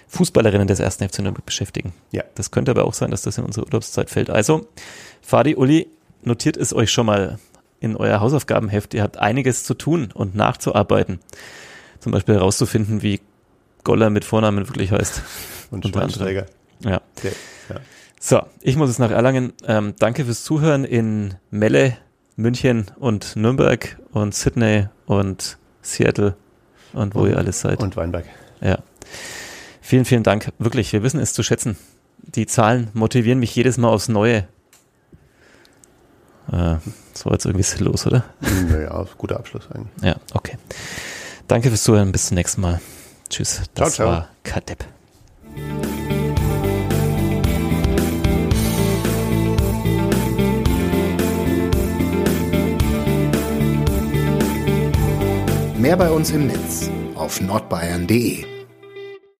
Fußballerinnen des ersten FC Nürnberg beschäftigen. Ja. Das könnte aber auch sein, dass das in unsere Urlaubszeit fällt. Also, Fadi, Uli, notiert es euch schon mal in euer Hausaufgabenheft. Ihr habt einiges zu tun und nachzuarbeiten. Zum Beispiel herauszufinden, wie Goller mit Vornamen wirklich heißt. Und. Schweinsteiger. Ja. Der, ja. So, ich muss es nach Erlangen. Ähm, danke fürs Zuhören in Melle, München und Nürnberg und Sydney und Seattle und wo ihr alles seid. Und Weinberg. Ja. Vielen, vielen Dank. Wirklich, wir wissen es zu schätzen. Die Zahlen motivieren mich jedes Mal aufs Neue. Äh, das war jetzt irgendwie sinnlos, oder? Naja, guter Abschluss eigentlich. Ja, okay. Danke fürs Zuhören. Bis zum nächsten Mal. Tschüss. Das Ciao, ciao. war Kadepp. Mehr bei uns im Netz auf nordbayern.de.